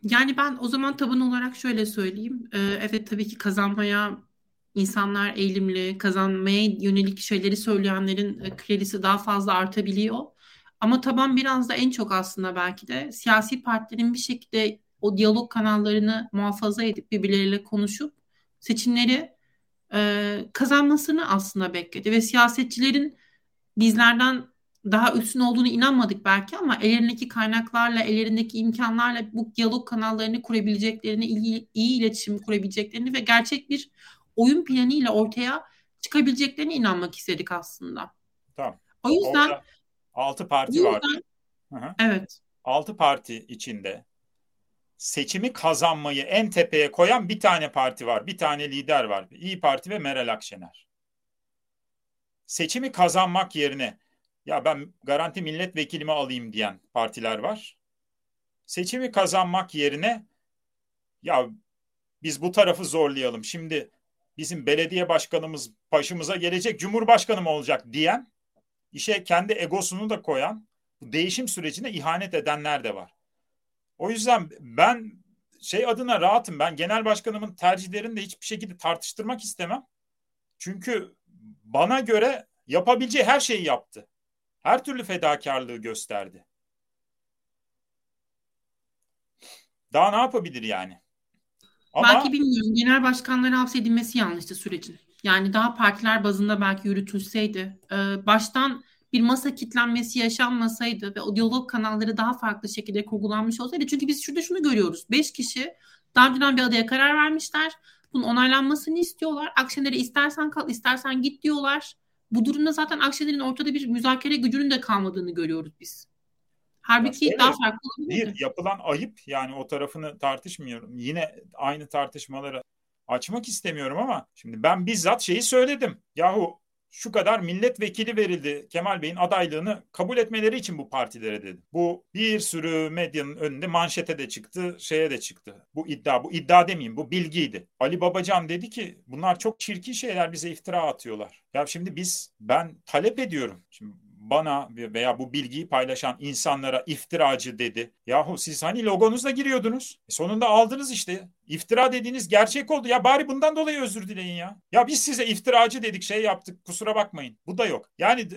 Yani ben o zaman taban olarak şöyle söyleyeyim. Ee, evet tabii ki kazanmaya insanlar eğilimli, kazanmaya yönelik şeyleri söyleyenlerin e, kredisi daha fazla artabiliyor. Ama taban biraz da en çok aslında belki de siyasi partilerin bir şekilde o diyalog kanallarını muhafaza edip birbirleriyle konuşup seçimleri e, kazanmasını aslında bekledi. Ve siyasetçilerin bizlerden daha üstün olduğunu inanmadık belki ama ellerindeki kaynaklarla, ellerindeki imkanlarla bu diyalog kanallarını kurabileceklerini, iyi, iyi iletişim kurabileceklerini ve gerçek bir oyun planıyla ortaya çıkabileceklerine inanmak istedik aslında. Tamam. O yüzden Orada altı parti var. Evet. Altı parti içinde seçimi kazanmayı en tepeye koyan bir tane parti var. Bir tane lider var. İyi Parti ve Meral Akşener. Seçimi kazanmak yerine ya ben garanti milletvekilimi alayım diyen partiler var. Seçimi kazanmak yerine ya biz bu tarafı zorlayalım. Şimdi bizim belediye başkanımız başımıza gelecek cumhurbaşkanı mı olacak diyen işe kendi egosunu da koyan değişim sürecine ihanet edenler de var. O yüzden ben şey adına rahatım. Ben genel başkanımın tercihlerini de hiçbir şekilde tartıştırmak istemem. Çünkü bana göre yapabileceği her şeyi yaptı her türlü fedakarlığı gösterdi. Daha ne yapabilir yani? Ama... Belki bilmiyorum. Genel başkanların hapsedilmesi yanlıştı sürecin. Yani daha partiler bazında belki yürütülseydi, e, baştan bir masa kitlenmesi yaşanmasaydı ve o diyalog kanalları daha farklı şekilde kurgulanmış olsaydı. Çünkü biz şurada şunu görüyoruz. Beş kişi daha önceden bir adaya karar vermişler. Bunun onaylanmasını istiyorlar. Akşener'e istersen kal, istersen git diyorlar. Bu durumda zaten Akşener'in ortada bir müzakere gücünün de kalmadığını görüyoruz biz. Halbuki ya daha farklı olabilir. Bir yapılan ayıp yani o tarafını tartışmıyorum. Yine aynı tartışmaları açmak istemiyorum ama şimdi ben bizzat şeyi söyledim. Yahu şu kadar milletvekili verildi Kemal Bey'in adaylığını kabul etmeleri için bu partilere dedi. Bu bir sürü medyanın önünde manşete de çıktı, şeye de çıktı. Bu iddia, bu iddia demeyeyim, bu bilgiydi. Ali Babacan dedi ki bunlar çok çirkin şeyler bize iftira atıyorlar. Ya şimdi biz, ben talep ediyorum. Şimdi bana veya bu bilgiyi paylaşan insanlara iftiracı dedi. Yahu siz hani logonuzla giriyordunuz. E sonunda aldınız işte. İftira dediğiniz gerçek oldu. Ya bari bundan dolayı özür dileyin ya. Ya biz size iftiracı dedik şey yaptık kusura bakmayın. Bu da yok. Yani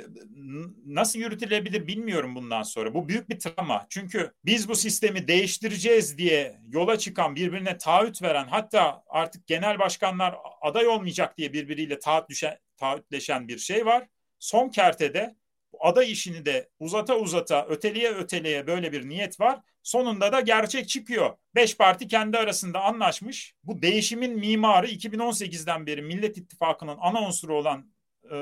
nasıl yürütülebilir bilmiyorum bundan sonra. Bu büyük bir travma. Çünkü biz bu sistemi değiştireceğiz diye yola çıkan birbirine taahhüt veren hatta artık genel başkanlar aday olmayacak diye birbiriyle taahhüt düşen, taahhütleşen bir şey var. Son kertede aday işini de uzata uzata öteliye öteliye böyle bir niyet var. Sonunda da gerçek çıkıyor. Beş parti kendi arasında anlaşmış. Bu değişimin mimarı 2018'den beri Millet İttifakı'nın ana unsuru olan e,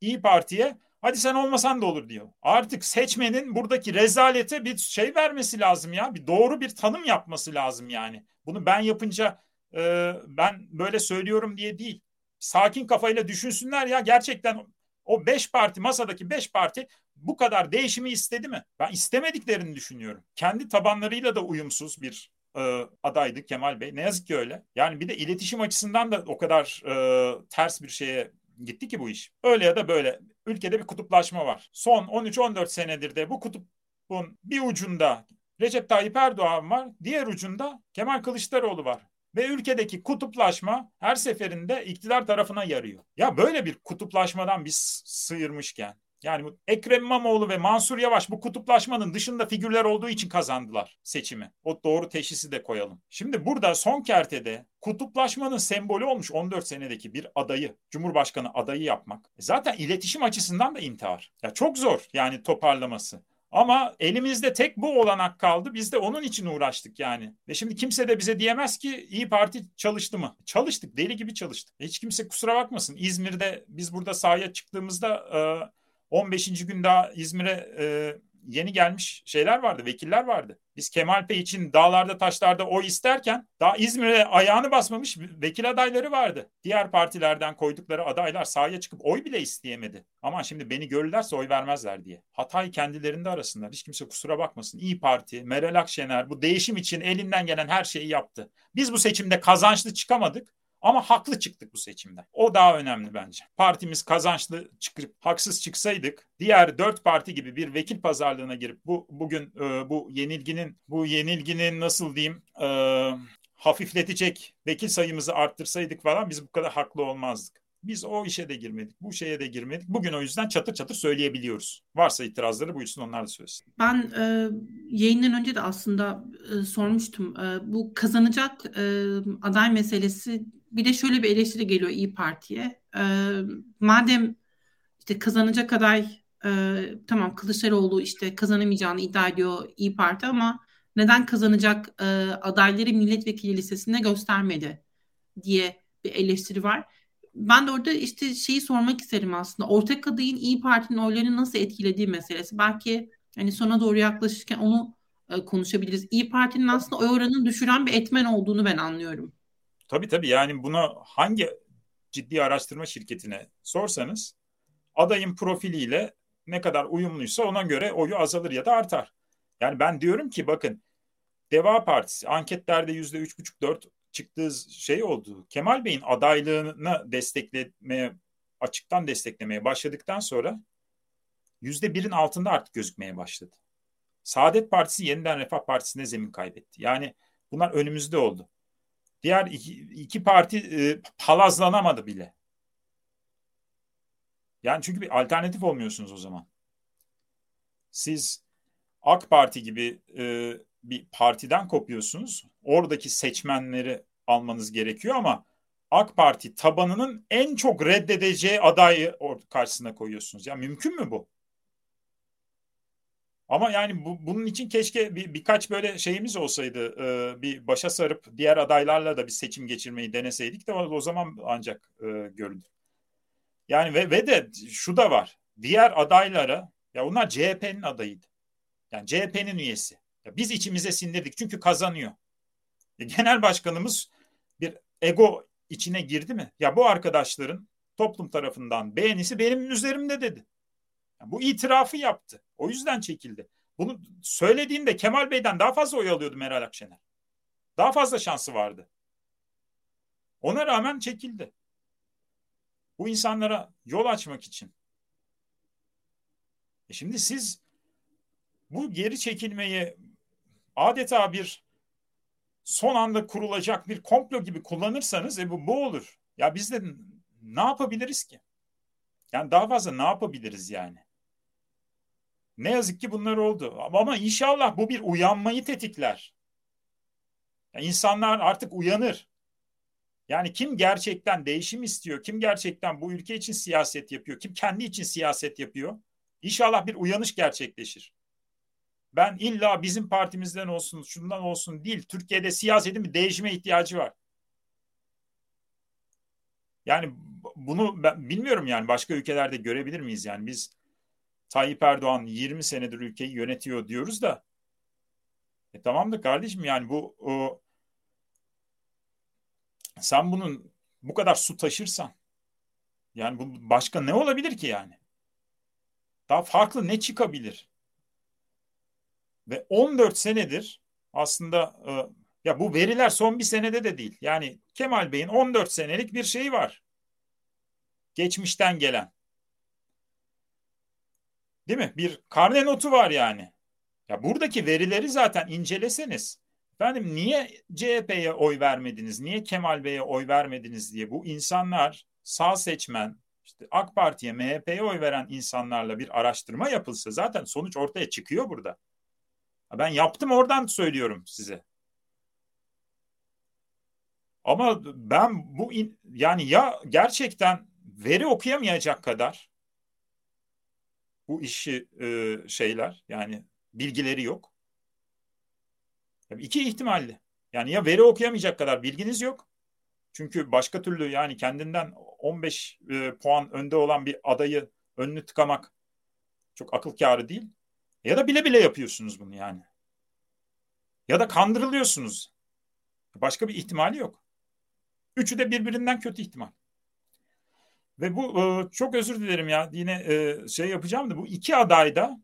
İyi Parti'ye hadi sen olmasan da olur diyor. Artık seçmenin buradaki rezalete bir şey vermesi lazım ya. Bir doğru bir tanım yapması lazım yani. Bunu ben yapınca e, ben böyle söylüyorum diye değil. Sakin kafayla düşünsünler ya gerçekten o beş parti masadaki beş parti bu kadar değişimi istedi mi? Ben istemediklerini düşünüyorum. Kendi tabanlarıyla da uyumsuz bir e, adaydı Kemal Bey. Ne yazık ki öyle. Yani bir de iletişim açısından da o kadar e, ters bir şeye gitti ki bu iş. Öyle ya da böyle ülkede bir kutuplaşma var. Son 13-14 senedir de bu kutupun bir ucunda Recep Tayyip Erdoğan var, diğer ucunda Kemal Kılıçdaroğlu var. Ve ülkedeki kutuplaşma her seferinde iktidar tarafına yarıyor. Ya böyle bir kutuplaşmadan biz sıyırmışken yani Ekrem İmamoğlu ve Mansur Yavaş bu kutuplaşmanın dışında figürler olduğu için kazandılar seçimi. O doğru teşhisi de koyalım. Şimdi burada son kertede kutuplaşmanın sembolü olmuş 14 senedeki bir adayı, Cumhurbaşkanı adayı yapmak. E zaten iletişim açısından da intihar. Ya çok zor yani toparlaması. Ama elimizde tek bu olanak kaldı. Biz de onun için uğraştık yani. Ve şimdi kimse de bize diyemez ki İyi Parti çalıştı mı? Çalıştık. Deli gibi çalıştık. Hiç kimse kusura bakmasın. İzmir'de biz burada sahaya çıktığımızda 15. gün daha İzmir'e e, yeni gelmiş şeyler vardı, vekiller vardı. Biz Kemal Bey için dağlarda taşlarda oy isterken daha İzmir'e ayağını basmamış vekil adayları vardı. Diğer partilerden koydukları adaylar sahaya çıkıp oy bile isteyemedi. Ama şimdi beni görürlerse oy vermezler diye. Hatayı kendilerinde arasınlar. Hiç kimse kusura bakmasın. İyi Parti, Meral Akşener bu değişim için elinden gelen her şeyi yaptı. Biz bu seçimde kazançlı çıkamadık. Ama haklı çıktık bu seçimde. O daha önemli bence. Partimiz kazançlı çıkıp haksız çıksaydık diğer dört parti gibi bir vekil pazarlığına girip bu bugün e, bu yenilginin bu yenilginin nasıl diyeyim e, hafifletecek vekil sayımızı arttırsaydık falan biz bu kadar haklı olmazdık. Biz o işe de girmedik, bu şeye de girmedik. Bugün o yüzden çatır çatır söyleyebiliyoruz. Varsa itirazları buyursun onlar da söylesin. Ben e, yayından önce de aslında e, sormuştum. E, bu kazanacak e, aday meselesi bir de şöyle bir eleştiri geliyor İyi Parti'ye. E, madem işte kazanacak aday e, tamam Kılıçdaroğlu işte kazanamayacağını iddia ediyor İyi Parti ama neden kazanacak e, adayları milletvekili listesinde göstermedi diye bir eleştiri var. Ben de orada işte şeyi sormak isterim aslında. Ortak adayın İyi Parti'nin oylarını nasıl etkilediği meselesi. Belki hani sona doğru yaklaşırken onu e, konuşabiliriz. İyi Parti'nin aslında oy oranını düşüren bir etmen olduğunu ben anlıyorum. Tabii tabii yani buna hangi ciddi araştırma şirketine sorsanız adayın profiliyle ne kadar uyumluysa ona göre oyu azalır ya da artar. Yani ben diyorum ki bakın Deva Partisi anketlerde yüzde üç buçuk dört çıktığı şey oldu. Kemal Bey'in adaylığını desteklemeye açıktan desteklemeye başladıktan sonra yüzde birin altında artık gözükmeye başladı. Saadet Partisi yeniden Refah Partisi'ne zemin kaybetti. Yani bunlar önümüzde oldu. Diğer iki, iki parti e, palazlanamadı bile. Yani çünkü bir alternatif olmuyorsunuz o zaman. Siz AK Parti gibi e, bir partiden kopuyorsunuz. Oradaki seçmenleri almanız gerekiyor ama AK Parti tabanının en çok reddedeceği adayı karşısına koyuyorsunuz. Ya mümkün mü bu? Ama yani bu, bunun için keşke bir, birkaç böyle şeyimiz olsaydı. E, bir başa sarıp diğer adaylarla da bir seçim geçirmeyi deneseydik de o, zaman ancak e, görülür. Yani ve, ve de şu da var. Diğer adaylara ya onlar CHP'nin adayıydı. Yani CHP'nin üyesi. Ya biz içimize sindirdik çünkü kazanıyor. E, genel başkanımız bir ego içine girdi mi? Ya bu arkadaşların toplum tarafından beğenisi benim üzerimde dedi. Yani bu itirafı yaptı. O yüzden çekildi. Bunu söylediğinde Kemal Bey'den daha fazla oy alıyordu Meral Akşener. Daha fazla şansı vardı. Ona rağmen çekildi. Bu insanlara yol açmak için. E şimdi siz bu geri çekilmeyi adeta bir son anda kurulacak bir komplo gibi kullanırsanız e bu, bu olur. Ya biz de ne yapabiliriz ki? Yani daha fazla ne yapabiliriz yani? Ne yazık ki bunlar oldu. Ama inşallah bu bir uyanmayı tetikler. Yani insanlar artık uyanır. Yani kim gerçekten değişim istiyor, kim gerçekten bu ülke için siyaset yapıyor, kim kendi için siyaset yapıyor? İnşallah bir uyanış gerçekleşir. Ben illa bizim partimizden olsun, şundan olsun değil. Türkiye'de siyasetin bir değişime ihtiyacı var. Yani bunu ben bilmiyorum yani başka ülkelerde görebilir miyiz yani biz Tayyip Erdoğan 20 senedir ülkeyi yönetiyor diyoruz da e tamam da kardeşim yani bu o, sen bunun bu kadar su taşırsan yani bu başka ne olabilir ki yani? Daha farklı ne çıkabilir? Ve 14 senedir aslında e, ya bu veriler son bir senede de değil. Yani Kemal Bey'in 14 senelik bir şeyi var. Geçmişten gelen. Değil mi? Bir karne notu var yani. Ya buradaki verileri zaten inceleseniz Efendim niye CHP'ye oy vermediniz, niye Kemal Bey'e oy vermediniz diye bu insanlar sağ seçmen, işte AK Parti'ye, MHP'ye oy veren insanlarla bir araştırma yapılsa zaten sonuç ortaya çıkıyor burada. Ben yaptım oradan söylüyorum size. Ama ben bu in, yani ya gerçekten veri okuyamayacak kadar bu işi e, şeyler yani bilgileri yok. İki ihtimalli. Yani ya veri okuyamayacak kadar bilginiz yok. Çünkü başka türlü yani kendinden 15 e, puan önde olan bir adayı önünü tıkamak çok akıl kârı değil. Ya da bile bile yapıyorsunuz bunu yani. Ya da kandırılıyorsunuz. Başka bir ihtimali yok. Üçü de birbirinden kötü ihtimal. Ve bu e, çok özür dilerim ya yine e, şey yapacağım da bu iki adayda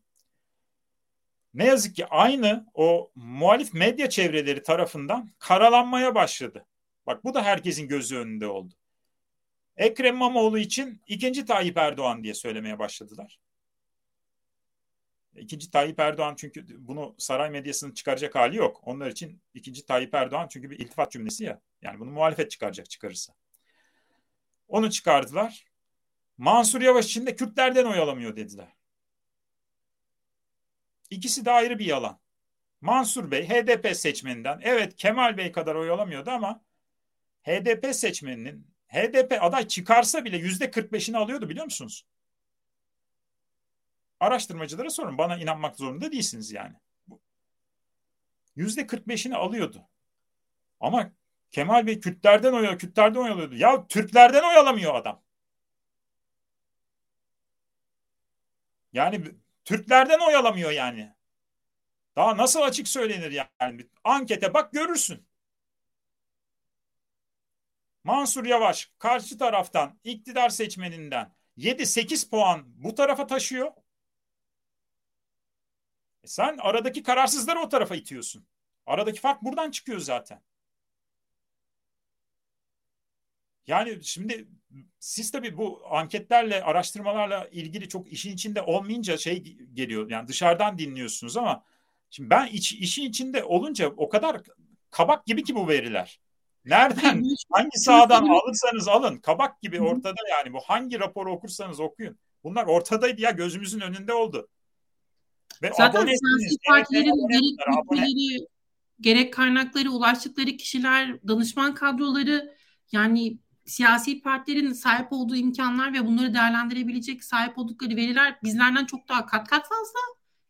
ne yazık ki aynı o muhalif medya çevreleri tarafından karalanmaya başladı. Bak bu da herkesin gözü önünde oldu. Ekrem İmamoğlu için ikinci Tayyip Erdoğan diye söylemeye başladılar. İkinci Tayyip Erdoğan çünkü bunu saray medyasının çıkaracak hali yok. Onlar için ikinci Tayyip Erdoğan çünkü bir iltifat cümlesi ya. Yani bunu muhalefet çıkaracak çıkarırsa. Onu çıkardılar. Mansur Yavaş için de Kürtlerden oy alamıyor dediler. İkisi de ayrı bir yalan. Mansur Bey HDP seçmeninden evet Kemal Bey kadar oy alamıyordu ama HDP seçmeninin HDP aday çıkarsa bile yüzde 45'ini alıyordu biliyor musunuz? Araştırmacılara sorun. Bana inanmak zorunda değilsiniz yani. Yüzde 45'ini alıyordu. Ama Kemal Bey Kürtlerden oy, Kürtlerden oy alıyordu. Ya Türklerden oy alamıyor adam. Yani Türklerden oy alamıyor yani. Daha nasıl açık söylenir yani? Ankete bak görürsün. Mansur Yavaş karşı taraftan iktidar seçmeninden 7-8 puan bu tarafa taşıyor. E sen aradaki kararsızları o tarafa itiyorsun. Aradaki fark buradan çıkıyor zaten. Yani şimdi siz tabii bu anketlerle, araştırmalarla ilgili çok işin içinde olmayınca şey geliyor. Yani dışarıdan dinliyorsunuz ama şimdi ben iç, işin içinde olunca o kadar kabak gibi ki bu veriler. Nereden, hangi sahadan alırsanız alın. Kabak gibi ortada yani. Bu hangi raporu okursanız okuyun. Bunlar ortadaydı ya gözümüzün önünde oldu. Ve Zaten siyasi partilerin gerek gerek kaynakları, ulaştıkları kişiler, danışman kadroları yani siyasi partilerin sahip olduğu imkanlar ve bunları değerlendirebilecek sahip oldukları veriler bizlerden çok daha kat kat fazla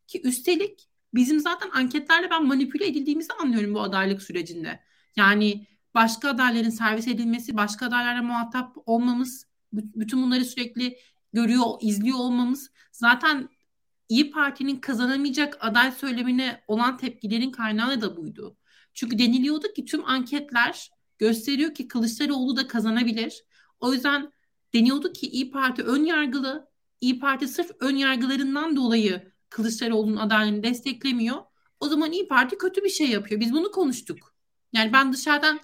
ki üstelik bizim zaten anketlerle ben manipüle edildiğimizi anlıyorum bu adaylık sürecinde. Yani başka adayların servis edilmesi, başka adaylarla muhatap olmamız, bütün bunları sürekli görüyor, izliyor olmamız zaten İyi Parti'nin kazanamayacak aday söylemine olan tepkilerin kaynağı da buydu. Çünkü deniliyordu ki tüm anketler gösteriyor ki Kılıçdaroğlu da kazanabilir. O yüzden deniyordu ki İyi Parti ön yargılı. İyi Parti sırf ön yargılarından dolayı Kılıçdaroğlu'nun adaylığını desteklemiyor. O zaman İyi Parti kötü bir şey yapıyor. Biz bunu konuştuk. Yani ben dışarıdan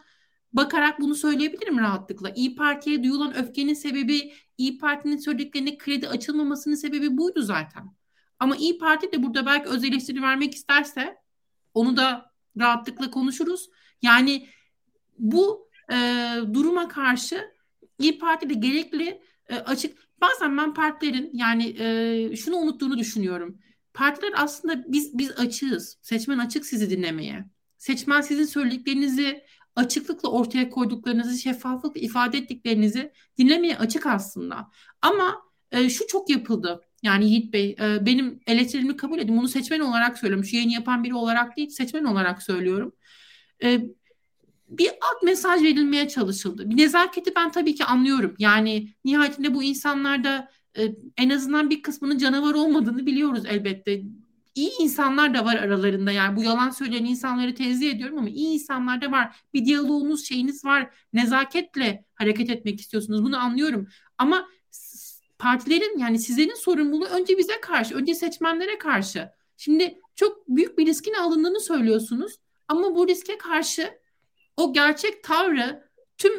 bakarak bunu söyleyebilirim rahatlıkla. İyi Parti'ye duyulan öfkenin sebebi İyi Parti'nin söylediklerine kredi açılmamasının sebebi buydu zaten. Ama İyi Parti de burada belki öz eleştiri vermek isterse onu da rahatlıkla konuşuruz. Yani bu e, duruma karşı İyi Parti de gerekli e, açık. Bazen ben partilerin yani e, şunu unuttuğunu düşünüyorum. Partiler aslında biz biz açığız. Seçmen açık sizi dinlemeye. Seçmen sizin söylediklerinizi açıklıkla ortaya koyduklarınızı, şeffaflıkla ifade ettiklerinizi dinlemeye açık aslında. Ama e, şu çok yapıldı. Yani Yiğit Bey, e, benim eleştirimi kabul edin. Bunu seçmen olarak söylüyorum. Şu yayını yapan biri olarak değil, seçmen olarak söylüyorum. E, bir alt mesaj verilmeye çalışıldı. Bir nezaketi ben tabii ki anlıyorum. Yani nihayetinde bu insanlarda e, en azından bir kısmının canavar olmadığını biliyoruz elbette. İyi insanlar da var aralarında yani bu yalan söyleyen insanları tenzih ediyorum ama iyi insanlar da var. Bir diyaloğunuz şeyiniz var. Nezaketle hareket etmek istiyorsunuz. Bunu anlıyorum. Ama partilerin yani sizlerin sorumluluğu önce bize karşı, önce seçmenlere karşı. Şimdi çok büyük bir riskin alındığını söylüyorsunuz ama bu riske karşı o gerçek tavrı tüm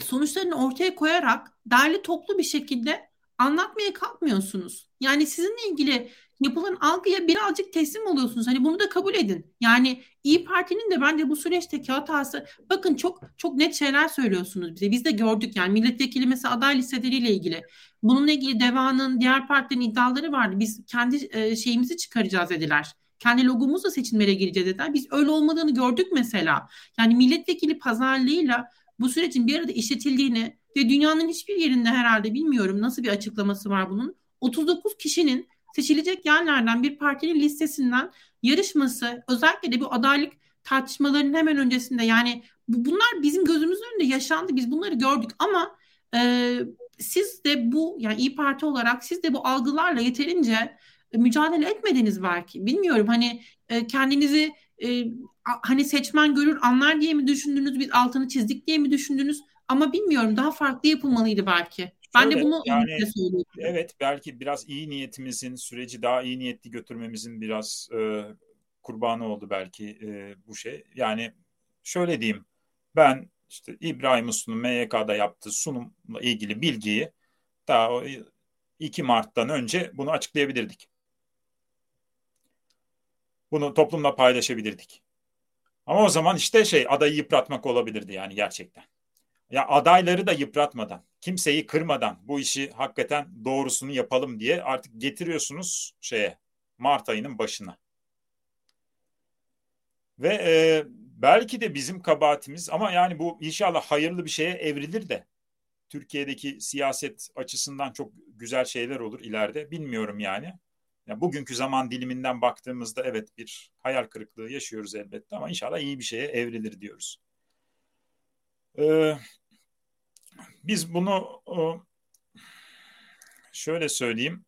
sonuçlarını ortaya koyarak derli toplu bir şekilde anlatmaya kalkmıyorsunuz. Yani sizinle ilgili yapılan algıya birazcık teslim oluyorsunuz. Hani bunu da kabul edin. Yani İyi Parti'nin de bence bu süreçteki hatası bakın çok çok net şeyler söylüyorsunuz bize. Biz de gördük yani milletvekili mesela aday listeleriyle ilgili. Bununla ilgili DEVA'nın diğer partilerin iddiaları vardı. Biz kendi e, şeyimizi çıkaracağız dediler. Kendi logomuzla seçimlere gireceğiz dediler. Biz öyle olmadığını gördük mesela. Yani milletvekili pazarlığıyla bu sürecin bir arada işletildiğini ve dünyanın hiçbir yerinde herhalde bilmiyorum nasıl bir açıklaması var bunun. 39 kişinin seçilecek yerlerden bir partinin listesinden yarışması özellikle de bu adaylık tartışmalarının hemen öncesinde yani bu, bunlar bizim gözümüzün önünde yaşandı biz bunları gördük ama e, siz de bu yani İyi Parti olarak siz de bu algılarla yeterince mücadele etmediniz belki bilmiyorum hani e, kendinizi e, hani seçmen görür anlar diye mi düşündünüz biz altını çizdik diye mi düşündünüz ama bilmiyorum daha farklı yapılmalıydı belki. Ben Şöyle, de bunu yani, Evet belki biraz iyi niyetimizin süreci daha iyi niyetli götürmemizin biraz e, kurbanı oldu belki e, bu şey. Yani şöyle diyeyim ben işte İbrahim Uslu'nun MYK'da yaptığı sunumla ilgili bilgiyi daha 2 Mart'tan önce bunu açıklayabilirdik. Bunu toplumla paylaşabilirdik. Ama o zaman işte şey adayı yıpratmak olabilirdi yani gerçekten. Ya adayları da yıpratmadan, kimseyi kırmadan bu işi hakikaten doğrusunu yapalım diye artık getiriyorsunuz şeye Mart ayının başına. Ve e, belki de bizim kabahatimiz ama yani bu inşallah hayırlı bir şeye evrilir de Türkiye'deki siyaset açısından çok güzel şeyler olur ileride. Bilmiyorum yani. Yani. Bugünkü zaman diliminden baktığımızda evet bir hayal kırıklığı yaşıyoruz elbette ama inşallah iyi bir şeye evrilir diyoruz. Ee, biz bunu şöyle söyleyeyim.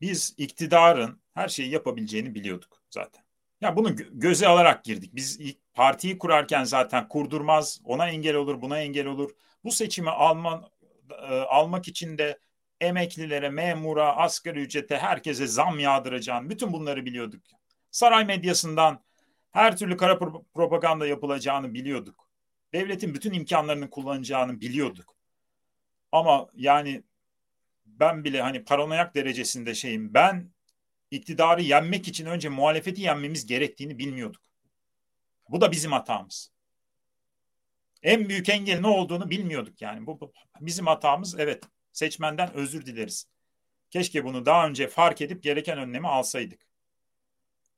Biz iktidarın her şeyi yapabileceğini biliyorduk zaten. Ya bunu göze alarak girdik. Biz partiyi kurarken zaten kurdurmaz, ona engel olur, buna engel olur. Bu seçimi alman, e, almak için de emeklilere, memura, asgari ücrete, herkese zam yağdıracağını, bütün bunları biliyorduk. Saray medyasından her türlü kara propaganda yapılacağını biliyorduk devletin bütün imkanlarını kullanacağını biliyorduk. Ama yani ben bile hani paranoyak derecesinde şeyim. Ben iktidarı yenmek için önce muhalefeti yenmemiz gerektiğini bilmiyorduk. Bu da bizim hatamız. En büyük engel ne olduğunu bilmiyorduk yani. Bu, bu bizim hatamız evet. Seçmenden özür dileriz. Keşke bunu daha önce fark edip gereken önlemi alsaydık.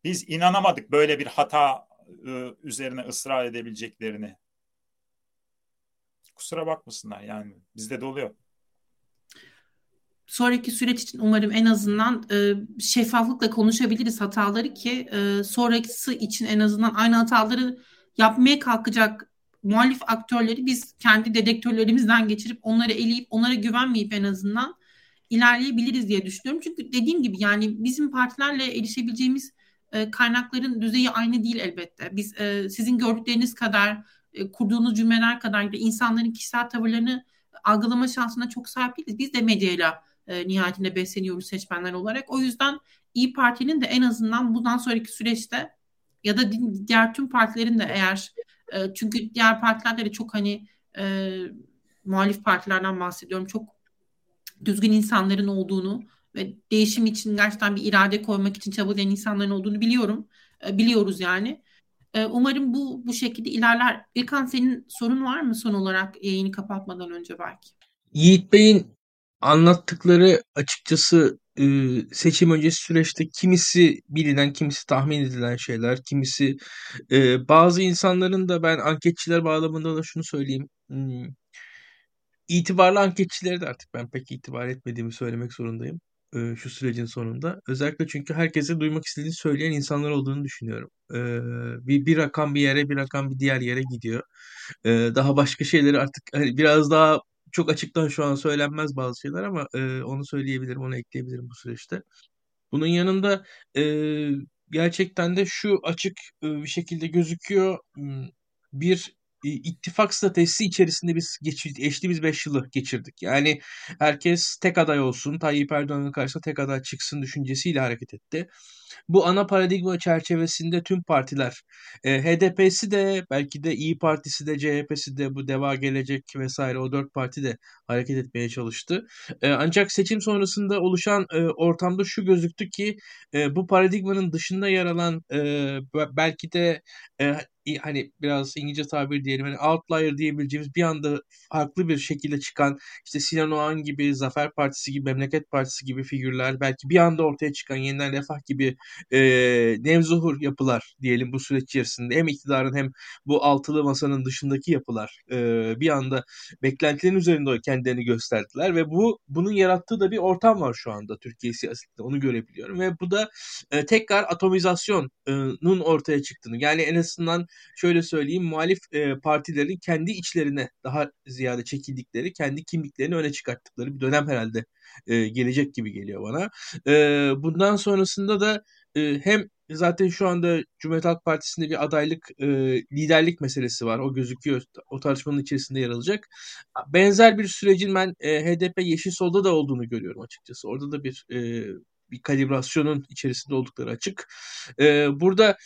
Biz inanamadık böyle bir hata ıı, üzerine ısrar edebileceklerini kusura bakmasınlar yani bizde de oluyor. Sonraki süreç için umarım en azından e, şeffaflıkla konuşabiliriz hataları ki e, sonrası için en azından aynı hataları yapmaya kalkacak muhalif aktörleri biz kendi dedektörlerimizden geçirip onları eleyip onlara güvenmeyip en azından ilerleyebiliriz diye düşünüyorum. Çünkü dediğim gibi yani bizim partilerle erişebileceğimiz e, kaynakların düzeyi aynı değil elbette. Biz e, sizin gördükleriniz kadar e, kurduğunuz cümleler kadar da insanların kişisel tavırlarını algılama şansına çok sahip değiliz. Biz de medyayla e, nihayetinde besleniyoruz seçmenler olarak. O yüzden İyi Parti'nin de en azından bundan sonraki süreçte ya da diğer tüm partilerin de eğer e, çünkü diğer partilerde de çok hani e, muhalif partilerden bahsediyorum. Çok düzgün insanların olduğunu ve değişim için gerçekten bir irade koymak için çabalayan insanların olduğunu biliyorum. E, biliyoruz yani. Ee, umarım bu bu şekilde ilerler. İlkan senin sorun var mı son olarak yayını kapatmadan önce belki? Yiğit Bey'in anlattıkları açıkçası seçim öncesi süreçte kimisi bilinen, kimisi tahmin edilen şeyler, kimisi bazı insanların da ben anketçiler bağlamında da şunu söyleyeyim. Hmm, itibarlı anketçileri de artık ben pek itibar etmediğimi söylemek zorundayım şu sürecin sonunda. Özellikle çünkü herkese duymak istediğini söyleyen insanlar olduğunu düşünüyorum. Bir, bir rakam bir yere, bir rakam bir diğer yere gidiyor. Daha başka şeyleri artık hani biraz daha çok açıktan şu an söylenmez bazı şeyler ama e, onu söyleyebilirim, onu ekleyebilirim bu süreçte. Bunun yanında e, gerçekten de şu açık e, bir şekilde gözüküyor. Bir ittifak stratejisi içerisinde biz geçirdik, geçtiğimiz 5 yılı geçirdik. Yani herkes tek aday olsun, Tayyip Erdoğan'ın karşısında tek aday çıksın düşüncesiyle hareket etti. Bu ana paradigma çerçevesinde tüm partiler, e, HDP'si de belki de İyi Partisi de CHP'si de bu Deva Gelecek vesaire o dört parti de hareket etmeye çalıştı. E, ancak seçim sonrasında oluşan e, ortamda şu gözüktü ki e, bu paradigmanın dışında yer alan e, belki de e, hani biraz İngilizce tabir diyelim hani outlier diyebileceğimiz bir anda farklı bir şekilde çıkan işte Sinan Oğan gibi, Zafer Partisi gibi, Memleket Partisi gibi figürler belki bir anda ortaya çıkan Yeniden Refah gibi e, nevzuhur yapılar diyelim bu süreç içerisinde. Hem iktidarın hem bu altılı masanın dışındaki yapılar e, bir anda beklentilerin üzerinde kendilerini gösterdiler ve bu bunun yarattığı da bir ortam var şu anda Türkiye siyasetinde onu görebiliyorum ve bu da e, tekrar atomizasyonun ortaya çıktığını yani en azından şöyle söyleyeyim muhalif e, partilerin kendi içlerine daha ziyade çekildikleri, kendi kimliklerini öne çıkarttıkları bir dönem herhalde e, gelecek gibi geliyor bana. E, bundan sonrasında da e, hem zaten şu anda Cumhuriyet Halk Partisi'nde bir adaylık e, liderlik meselesi var. O gözüküyor. O tartışmanın içerisinde yer alacak. Benzer bir sürecin ben e, HDP Yeşil Sol'da da olduğunu görüyorum açıkçası. Orada da bir e, bir kalibrasyonun içerisinde oldukları açık. E, burada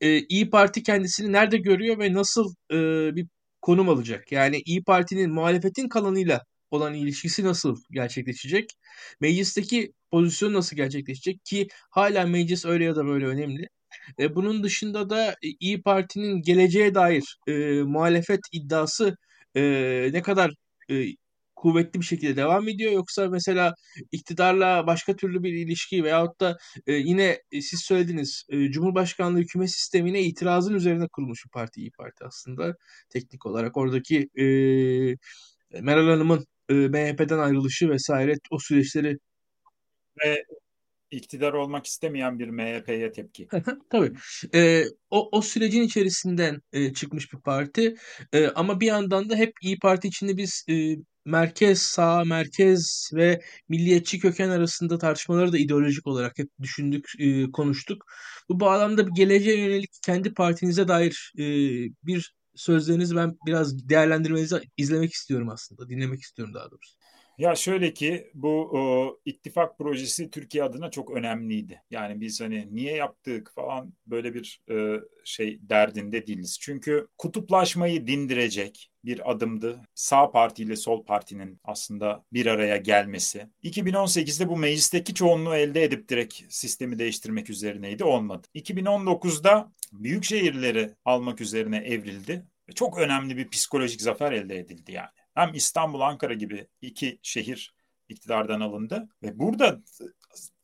e, İyi Parti kendisini nerede görüyor ve nasıl e, bir konum alacak? Yani İyi Parti'nin muhalefetin kalanıyla olan ilişkisi nasıl gerçekleşecek? Meclisteki pozisyon nasıl gerçekleşecek ki hala meclis öyle ya da böyle önemli. E, bunun dışında da İyi Parti'nin geleceğe dair e, muhalefet iddiası e, ne kadar e, kuvvetli bir şekilde devam ediyor yoksa mesela iktidarla başka türlü bir ilişki veyahut da e, yine e, siz söylediniz e, Cumhurbaşkanlığı hükümet sistemine itirazın üzerine kurulmuş bir parti İyi Parti aslında teknik olarak oradaki e, Meral Hanım'ın e, MHP'den ayrılışı vesaire o süreçleri ve iktidar olmak istemeyen bir MHP'ye tepki. Tabii. E, o, o sürecin içerisinden e, çıkmış bir parti. E, ama bir yandan da hep İyi Parti içinde biz e, merkez sağ, merkez ve milliyetçi köken arasında tartışmaları da ideolojik olarak hep düşündük, e, konuştuk. Bu bağlamda bir geleceğe yönelik kendi partinize dair e, bir sözlerinizi ben biraz değerlendirmenizi izlemek istiyorum aslında, dinlemek istiyorum daha doğrusu. Ya şöyle ki bu o, ittifak projesi Türkiye adına çok önemliydi. Yani biz hani niye yaptık falan böyle bir e, şey derdinde değiliz. Çünkü kutuplaşmayı dindirecek bir adımdı. Sağ parti ile sol partinin aslında bir araya gelmesi. 2018'de bu meclisteki çoğunluğu elde edip direkt sistemi değiştirmek üzerineydi. Olmadı. 2019'da büyük şehirleri almak üzerine evrildi. Çok önemli bir psikolojik zafer elde edildi yani hem İstanbul, Ankara gibi iki şehir iktidardan alındı ve burada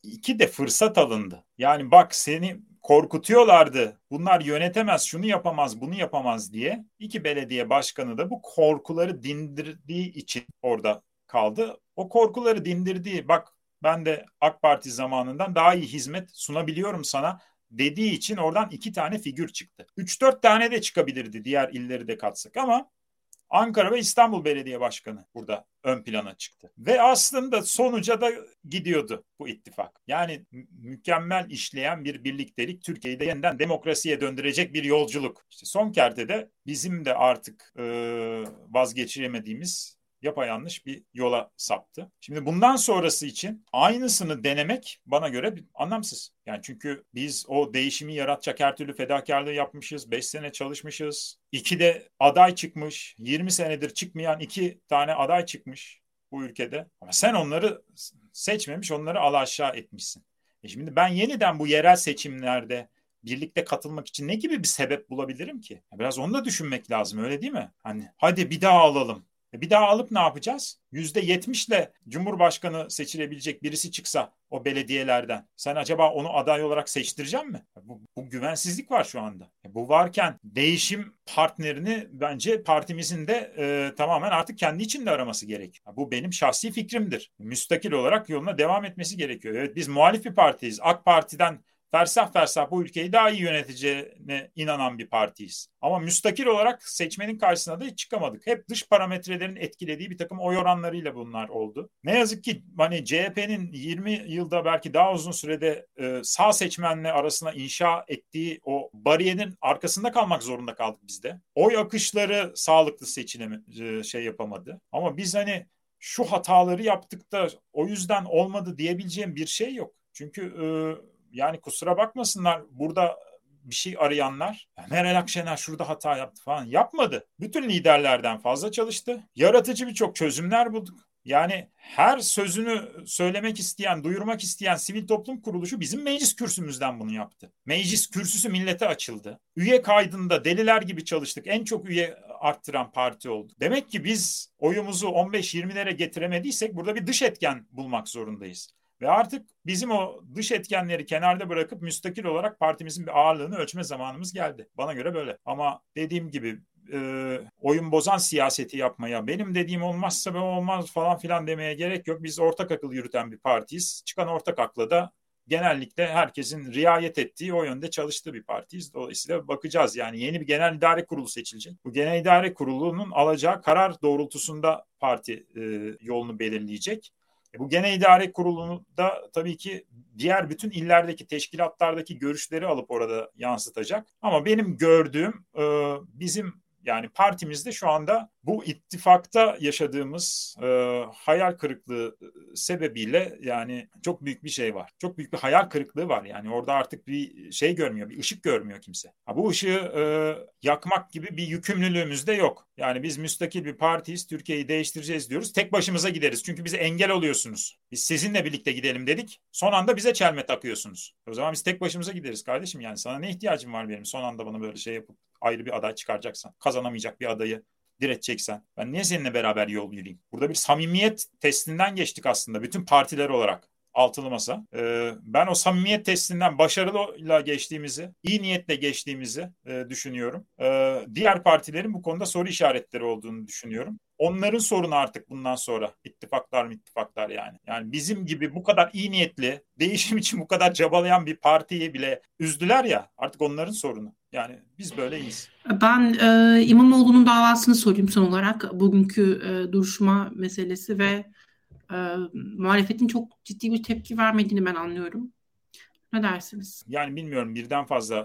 iki de fırsat alındı. Yani bak seni korkutuyorlardı. Bunlar yönetemez, şunu yapamaz, bunu yapamaz diye. İki belediye başkanı da bu korkuları dindirdiği için orada kaldı. O korkuları dindirdiği, bak ben de AK Parti zamanından daha iyi hizmet sunabiliyorum sana dediği için oradan iki tane figür çıktı. Üç dört tane de çıkabilirdi diğer illeri de katsak ama Ankara ve İstanbul Belediye Başkanı burada ön plana çıktı. Ve aslında sonuca da gidiyordu bu ittifak. Yani mükemmel işleyen bir birliktelik Türkiye'yi de yeniden demokrasiye döndürecek bir yolculuk. İşte son kertede bizim de artık e, vazgeçiremediğimiz yapayalnız bir yola saptı. Şimdi bundan sonrası için aynısını denemek bana göre anlamsız. Yani çünkü biz o değişimi yaratacak her türlü fedakarlığı yapmışız. 5 sene çalışmışız. İki de aday çıkmış. 20 senedir çıkmayan iki tane aday çıkmış bu ülkede. Ama sen onları seçmemiş, onları alaşağı etmişsin. E şimdi ben yeniden bu yerel seçimlerde birlikte katılmak için ne gibi bir sebep bulabilirim ki? Biraz onu da düşünmek lazım öyle değil mi? Hani hadi bir daha alalım. E, bir daha alıp ne yapacağız? Yüzde yetmişle Cumhurbaşkanı seçilebilecek birisi çıksa o belediyelerden. Sen acaba onu aday olarak seçtirecek mi? Bu, bu güvensizlik var şu anda. E, bu varken değişim partnerini bence partimizin de e, tamamen artık kendi içinde araması gerekiyor. Bu benim şahsi fikrimdir. Müstakil olarak yoluna devam etmesi gerekiyor. Evet biz muhalif bir partiyiz. AK Parti'den fersah fersah bu ülkeyi daha iyi yöneteceğine inanan bir partiyiz. Ama müstakil olarak seçmenin karşısına da hiç çıkamadık. Hep dış parametrelerin etkilediği bir takım oy oranlarıyla bunlar oldu. Ne yazık ki hani CHP'nin 20 yılda belki daha uzun sürede e, sağ seçmenle arasına inşa ettiği o bariyerin arkasında kalmak zorunda kaldık biz de. Oy akışları sağlıklı seçilemi e, şey yapamadı. Ama biz hani şu hataları yaptık da o yüzden olmadı diyebileceğim bir şey yok. Çünkü e, yani kusura bakmasınlar burada bir şey arayanlar Meral Akşener şurada hata yaptı falan yapmadı. Bütün liderlerden fazla çalıştı. Yaratıcı birçok çözümler bulduk. Yani her sözünü söylemek isteyen, duyurmak isteyen sivil toplum kuruluşu bizim meclis kürsümüzden bunu yaptı. Meclis kürsüsü millete açıldı. Üye kaydında deliler gibi çalıştık. En çok üye arttıran parti oldu. Demek ki biz oyumuzu 15-20'lere getiremediysek burada bir dış etken bulmak zorundayız. Ve artık bizim o dış etkenleri kenarda bırakıp müstakil olarak partimizin bir ağırlığını ölçme zamanımız geldi. Bana göre böyle. Ama dediğim gibi e, oyun bozan siyaseti yapmaya, benim dediğim olmazsa ben olmaz falan filan demeye gerek yok. Biz ortak akıl yürüten bir partiyiz. Çıkan ortak akla da genellikle herkesin riayet ettiği o yönde çalıştığı bir partiyiz. Dolayısıyla bakacağız yani yeni bir genel idare kurulu seçilecek. Bu genel idare kurulunun alacağı karar doğrultusunda parti e, yolunu belirleyecek. E, bu genel idare kurulunu da tabii ki diğer bütün illerdeki teşkilatlardaki görüşleri alıp orada yansıtacak. Ama benim gördüğüm e, bizim yani partimizde şu anda bu ittifakta yaşadığımız e, hayal kırıklığı e, sebebiyle yani çok büyük bir şey var. Çok büyük bir hayal kırıklığı var. Yani orada artık bir şey görmüyor, bir ışık görmüyor kimse. Ha, bu ışığı e, yakmak gibi bir yükümlülüğümüz de yok. Yani biz müstakil bir partiyiz, Türkiye'yi değiştireceğiz diyoruz. Tek başımıza gideriz çünkü bize engel oluyorsunuz. Biz sizinle birlikte gidelim dedik. Son anda bize çelme takıyorsunuz. O zaman biz tek başımıza gideriz kardeşim. Yani sana ne ihtiyacım var benim son anda bana böyle şey yapıp ayrı bir aday çıkaracaksan, kazanamayacak bir adayı direteceksen ben niye seninle beraber yol yürüyeyim? Burada bir samimiyet testinden geçtik aslında bütün partiler olarak altılı masa. Ee, ben o samimiyet testinden başarıyla geçtiğimizi, iyi niyetle geçtiğimizi e, düşünüyorum. Ee, diğer partilerin bu konuda soru işaretleri olduğunu düşünüyorum. Onların sorunu artık bundan sonra ittifaklar mı ittifaklar yani. Yani bizim gibi bu kadar iyi niyetli, değişim için bu kadar cabalayan bir partiyi bile üzdüler ya artık onların sorunu. Yani biz böyleyiz. Ben e, İmamoğlu'nun davasını sorayım son olarak. Bugünkü e, duruşma meselesi ve e, muhalefetin çok ciddi bir tepki vermediğini ben anlıyorum. Ne dersiniz? Yani bilmiyorum birden fazla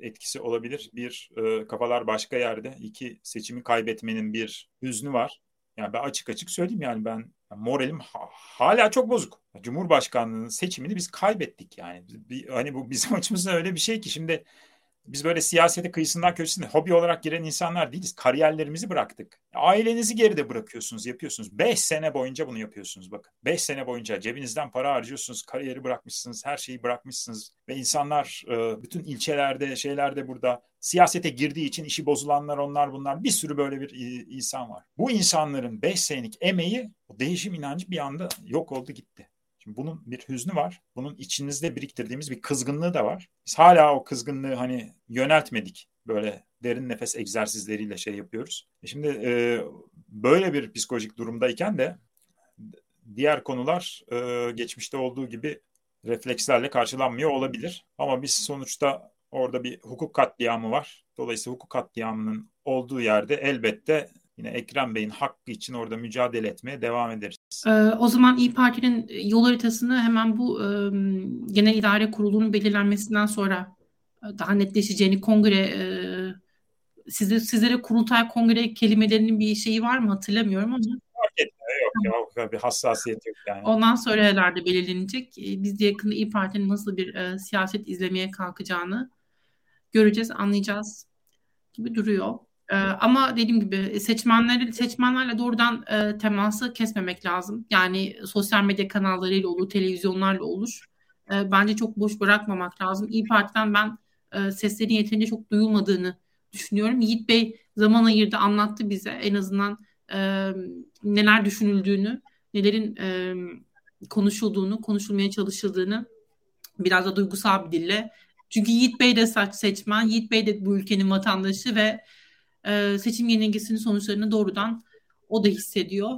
e, etkisi olabilir. Bir e, kafalar başka yerde. İki seçimi kaybetmenin bir hüznü var. Yani ben açık açık söyleyeyim yani ben moralim ha, hala çok bozuk. Cumhurbaşkanlığının seçimini biz kaybettik yani. Bir, hani bu bizim açımızdan öyle bir şey ki şimdi biz böyle siyasete kıyısından köşesinde hobi olarak giren insanlar değiliz. Kariyerlerimizi bıraktık. Ailenizi geride bırakıyorsunuz, yapıyorsunuz. Beş sene boyunca bunu yapıyorsunuz bakın. Beş sene boyunca cebinizden para harcıyorsunuz, kariyeri bırakmışsınız, her şeyi bırakmışsınız. Ve insanlar e, bütün ilçelerde, şeylerde burada siyasete girdiği için işi bozulanlar onlar bunlar bir sürü böyle bir insan var. Bu insanların beş senelik emeği, o değişim inancı bir anda yok oldu gitti. Şimdi bunun bir hüznü var. Bunun içinizde biriktirdiğimiz bir kızgınlığı da var. Biz hala o kızgınlığı hani yöneltmedik. Böyle derin nefes egzersizleriyle şey yapıyoruz. E şimdi e, böyle bir psikolojik durumdayken de diğer konular e, geçmişte olduğu gibi reflekslerle karşılanmıyor olabilir. Ama biz sonuçta orada bir hukuk katliamı var. Dolayısıyla hukuk katliamının olduğu yerde elbette yine Ekrem Bey'in hakkı için orada mücadele etmeye devam ederiz. Ee, o zaman İyi Parti'nin yol haritasını hemen bu e, genel idare kurulunun belirlenmesinden sonra daha netleşeceğini kongre e, size, sizlere kurultay kongre kelimelerinin bir şeyi var mı hatırlamıyorum ama. Fark etmiyor yok ya bir hassasiyet yok yani. Ondan sonra herhalde belirlenecek. E, biz de yakında İyi Parti'nin nasıl bir e, siyaset izlemeye kalkacağını göreceğiz, anlayacağız gibi duruyor. Ee, ama dediğim gibi seçmenleri seçmenlerle doğrudan e, teması kesmemek lazım. Yani sosyal medya kanallarıyla olur, televizyonlarla olur. E, bence çok boş bırakmamak lazım. İyi Parti'den ben e, seslerin yeterince çok duyulmadığını düşünüyorum. Yiğit Bey zaman ayırdı, anlattı bize en azından e, neler düşünüldüğünü, nelerin e, konuşulduğunu, konuşulmaya çalışıldığını biraz da duygusal bir dille. Çünkü Yiğit Bey de seçmen, Yiğit Bey de bu ülkenin vatandaşı ve e, seçim yenilgisinin sonuçlarını doğrudan o da hissediyor.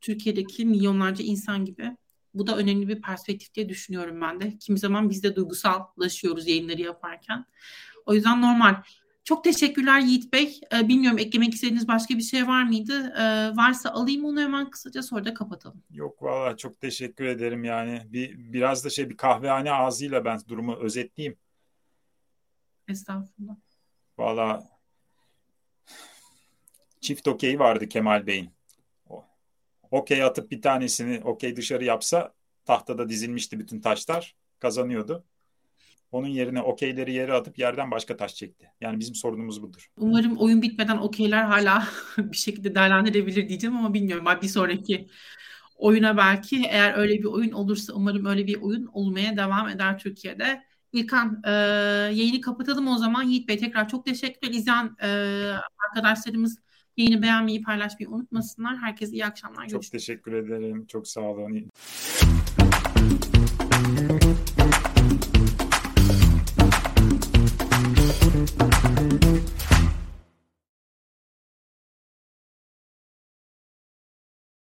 Türkiye'deki milyonlarca insan gibi. Bu da önemli bir perspektif diye düşünüyorum ben de. Kimi zaman biz de duygusallaşıyoruz yayınları yaparken. O yüzden normal. Çok teşekkürler Yiğit Bey. Ee, bilmiyorum eklemek istediğiniz başka bir şey var mıydı? Ee, varsa alayım onu hemen kısaca sonra da kapatalım. Yok valla çok teşekkür ederim yani. Bir biraz da şey bir kahvehane ağzıyla ben durumu özetleyeyim. Estağfurullah. Valla çift okey vardı Kemal Bey'in. Okey atıp bir tanesini okey dışarı yapsa tahtada dizilmişti bütün taşlar kazanıyordu. Onun yerine okeyleri yere atıp yerden başka taş çekti. Yani bizim sorunumuz budur. Umarım oyun bitmeden okeyler hala bir şekilde değerlendirebilir diyeceğim ama bilmiyorum. Bir sonraki oyuna belki eğer öyle bir oyun olursa umarım öyle bir oyun olmaya devam eder Türkiye'de. İlkan e, yayını kapatalım o zaman. Yiğit Bey tekrar çok teşekkürler. İzleyen e, arkadaşlarımız Yayını beğenmeyi, paylaşmayı unutmasınlar. Herkese iyi akşamlar. Çok Görüşmek teşekkür ederim. Çok sağ olun.